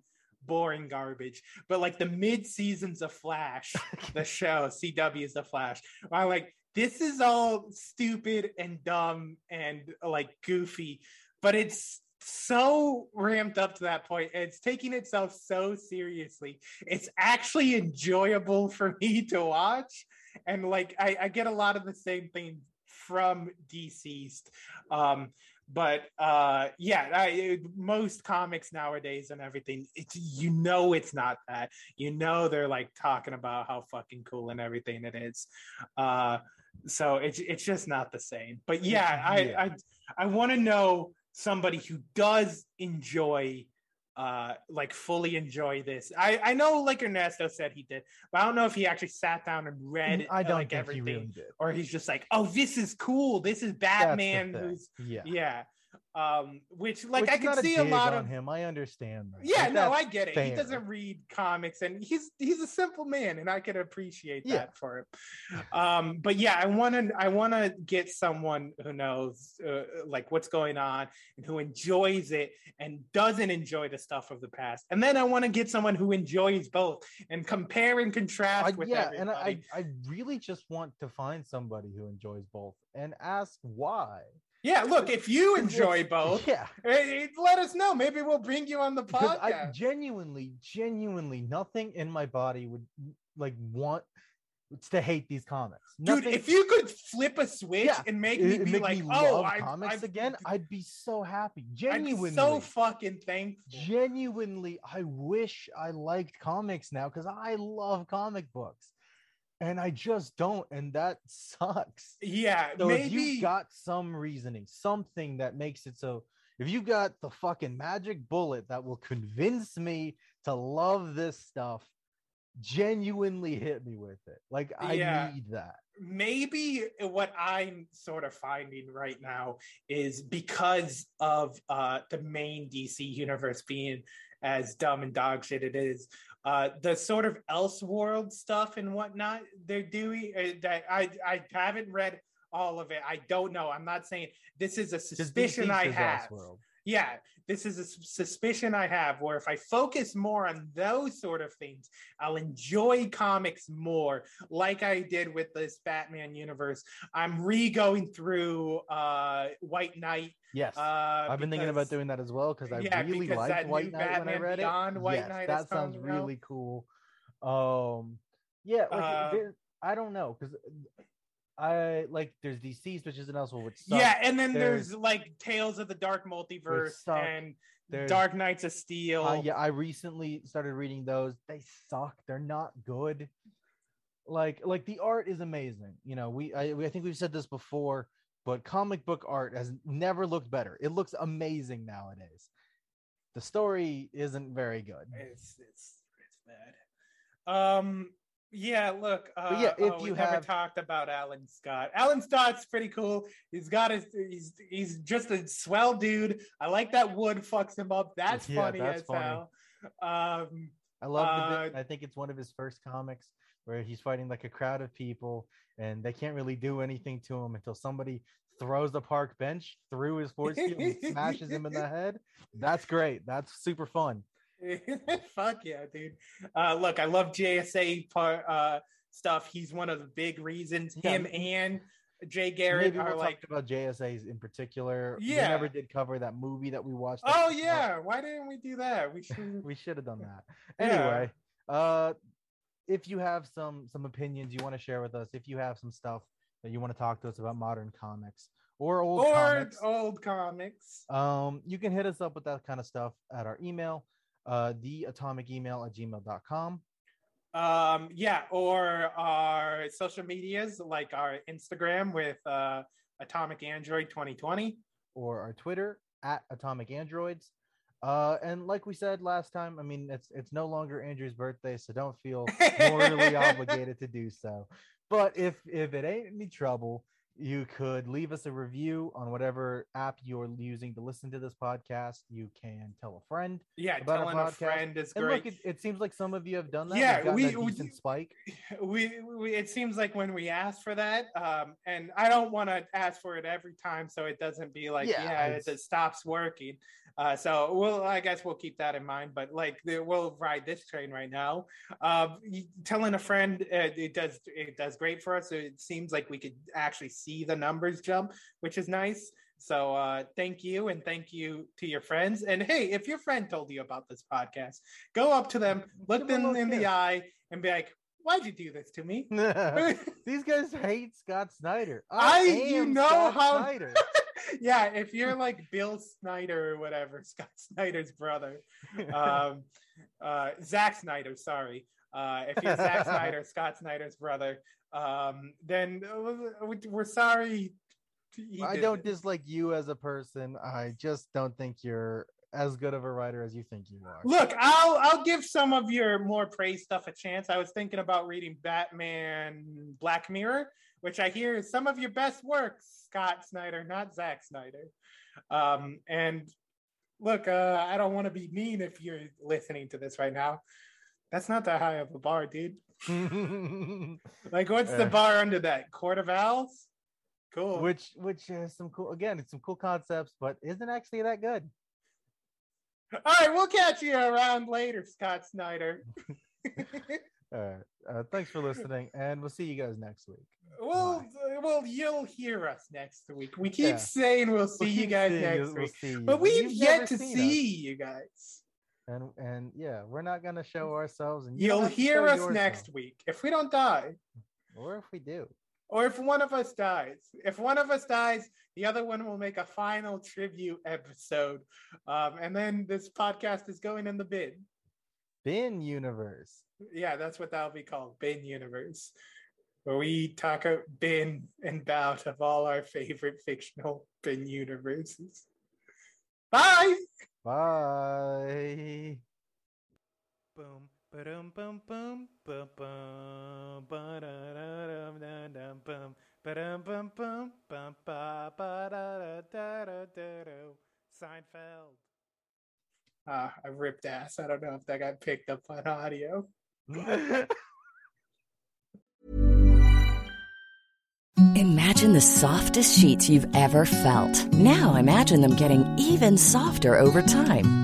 S2: boring garbage. But like the mid seasons of Flash, the show CW's The Flash, I'm like, this is all stupid and dumb and like goofy, but it's so ramped up to that point. It's taking itself so seriously. It's actually enjoyable for me to watch. And like I, I get a lot of the same thing from DCeased. Um, but uh yeah I, most comics nowadays and everything it's you know it's not that you know they're like talking about how fucking cool and everything it is uh so it's it's just not the same but yeah i
S3: Yeah.
S2: i i want to know somebody who does enjoy uh like fully enjoy this i i know like ernesto said he did but i don't know if he actually sat down and read
S3: I don't
S2: like
S3: think
S2: everything
S3: he really did.
S2: or he's just like oh this is cool this is batman who's
S3: yeah.
S2: yeah um which like
S3: Which
S2: i can see a
S3: dig
S2: lot of
S3: him. I understand. that.
S2: yeah
S3: Like,
S2: no i get it he doesn't read comics and he's he's a simple man and i can appreciate
S3: Yeah.
S2: that for him um but yeah i want to i want to get someone who knows uh, like what's going on and who enjoys it and doesn't enjoy the stuff of the past and then i want to get someone who enjoys both and compare and contrast
S3: I,
S2: with
S3: yeah,
S2: everybody.
S3: and I, I really just want to find somebody who enjoys both and ask why.
S2: Yeah, look, if you enjoy both,
S3: Yeah.
S2: eh, eh, let us know. Maybe we'll bring you on the
S3: Because I genuinely, genuinely, nothing in my body would like want to hate these comics.
S2: Dude, if you could flip a switch
S3: Yeah,
S2: and make me
S3: it
S2: be
S3: make
S2: like,
S3: me
S2: oh,
S3: love
S2: I,
S3: comics
S2: I,
S3: again, I'd be so happy.
S2: I'd
S3: Genuinely,
S2: be so fucking thankful.
S3: genuinely, I wish I liked comics now because I love comic books, and I just don't, and that sucks.
S2: Yeah,
S3: So if
S2: maybe
S3: you got some reasoning, something that makes it so, if you got the fucking magic bullet that will convince me to love this stuff, genuinely hit me with it. Like I
S2: Yeah.
S3: need that.
S2: maybe what I'm sort of finding right now is because of uh, the main DC universe being as dumb and dog shit it is, uh, the sort of Elseworld stuff and whatnot they're doing. Uh, that I I haven't read all of it. I don't know. I'm not saying this is a suspicion I have.
S3: Elseworld.
S2: Yeah, this is a suspicion I have where if I focus more on those sort of things, I'll enjoy comics more, like I did with this Batman universe. I'm re going through uh, White Knight.
S3: Yes.
S2: Uh,
S3: I've been thinking about doing that as well because I
S2: yeah,
S3: really
S2: because
S3: liked White Knight when I
S2: Batman
S3: read
S2: Beyond
S3: it.
S2: White
S3: yes,
S2: Knight
S3: that sounds
S2: coming out.
S3: really cool. Um, yeah, like
S2: Uh,
S3: there, I don't know because I like there's DC's which isn't elsewhere which sucks.
S2: Yeah, and then
S3: There's-
S2: there's, like Tales of the Dark Multiverse and
S3: There's-
S2: Dark Knights of Steel.
S3: Uh, yeah, I recently started reading those. They suck. They're not good. Like, like the art is amazing. You know, we I, we, I think we've said this before, but comic book art has never looked better. It looks amazing nowadays. The story isn't very good.
S2: It's it's it's bad. Um. Yeah. Look. Uh,
S3: yeah, if
S2: oh,
S3: you
S2: never
S3: have-
S2: talked about Alan Scott. Alan Scott's pretty cool. He's got his. He's he's just a swell dude. I like that wood fucks him up. That's
S3: Yeah,
S2: funny
S3: that's
S2: as
S3: funny.
S2: hell. Um.
S3: I love the.
S2: Uh,
S3: I think it's one of his first comics where he's fighting like a crowd of people and they can't really do anything to him until somebody throws the park bench through his force field and smashes him in the head. That's great. That's super fun.
S2: Fuck yeah, dude. Uh, look, I love JSA part uh, stuff. He's one of the big reasons.
S3: Yeah.
S2: Him and Jay Garrick
S3: Maybe
S2: are
S3: we'll
S2: like.
S3: about JSA's in particular.
S2: Yeah.
S3: we never did cover that movie that we watched.
S2: Oh yeah, why didn't we do that? We should.
S3: we should have done that.
S2: Yeah.
S3: Anyway, uh, if you have some some opinions you want to share with us, if you have some stuff that you want to talk to us about modern comics or old
S2: or
S3: comics,
S2: old comics.
S3: um, you can hit us up with that kind of stuff at our email, uh, the atomic email at gmail.com.
S2: Um, yeah, or our social medias like our Instagram with uh, Atomic Android 2020.
S3: or our Twitter at Atomic Androids. Uh, and like we said last time, I mean it's it's no longer Andrew's birthday, so don't feel morally obligated to do so. But if if it ain't any trouble, you could leave us a review on whatever app you're using to listen to this podcast. You can tell a friend.
S2: Yeah,
S3: About our
S2: telling a friend is
S3: And
S2: great.
S3: look, it, it seems like some of you have done that.
S2: Yeah, we- we-
S3: spike.
S2: we, we it seems like when we ask for that um and i don't want to ask for it every time so it doesn't be like
S3: Yeah,
S2: yeah, it, it stops working uh so we'll i guess we'll keep that in mind but like we'll ride this train right now. Y- telling a friend uh, it does it does great for us. It seems like we could actually see the numbers jump which is nice. So uh thank you and thank you to your friends. And hey if your friend told you about this podcast go up to them look
S3: Give 'em a
S2: them in the eye and be like why'd you do this to me?
S3: These guys hate Scott Snyder.
S2: I-
S3: I,
S2: you know
S3: Scott
S2: how-
S3: Snyder.
S2: yeah if you're like bill snyder or whatever scott snyder's brother um uh Zack snyder sorry uh if you're Zack snyder scott snyder's brother um then uh, we- we're sorry
S3: I don't
S2: this.
S3: dislike you as a person. I just don't think you're as good of a writer as you think you are.
S2: Look, I'll I'll give some of your more praise stuff a chance. I was thinking about reading Batman Black Mirror, which I hear is some of your best works, Scott Snyder, not Zack Snyder. Um, and look, uh, I don't want to be mean if you're listening to this right now. That's not that high of a bar, dude. Like, what's the bar under that? Court of Owls? Cool.
S3: which which has some cool again, it's some cool concepts, but isn't actually that good.
S2: All right, we'll catch you around later, Scott Snyder.
S3: All right. Uh, thanks for listening, and we'll see you guys next week.
S2: we'll well, you'll hear us next week. We keep
S3: Yeah.
S2: saying we'll see
S3: We'll
S2: you guys next
S3: you- we'll
S2: week,
S3: see
S2: but we've
S3: you've
S2: yet to see you guys.
S3: and and yeah, we're not gonna show ourselves, and you don't
S2: You'll hear us next week if we don't die,
S3: or if we do.
S2: or if one of us dies. If one of us dies, the other one will make a final tribute episode, um, and then this podcast is going in the bin.
S3: Bin universe.
S2: Yeah, that's what that'll be called, Bin Universe, where we talk about bin and bout of all our favorite fictional bin universes. Bye.
S3: Bye.
S1: Boom, ba-dum, bum, bum, ba bum, ba-da-da-dum, da-dum, bum, ba-dum, bum, bum, bum, ba, ba-da-da-da-da-da-do. Seinfeld.
S2: Ah, I ripped ass. I don't know if that got picked up on audio.
S4: Imagine the softest sheets you've ever felt. Now imagine them getting even softer over time.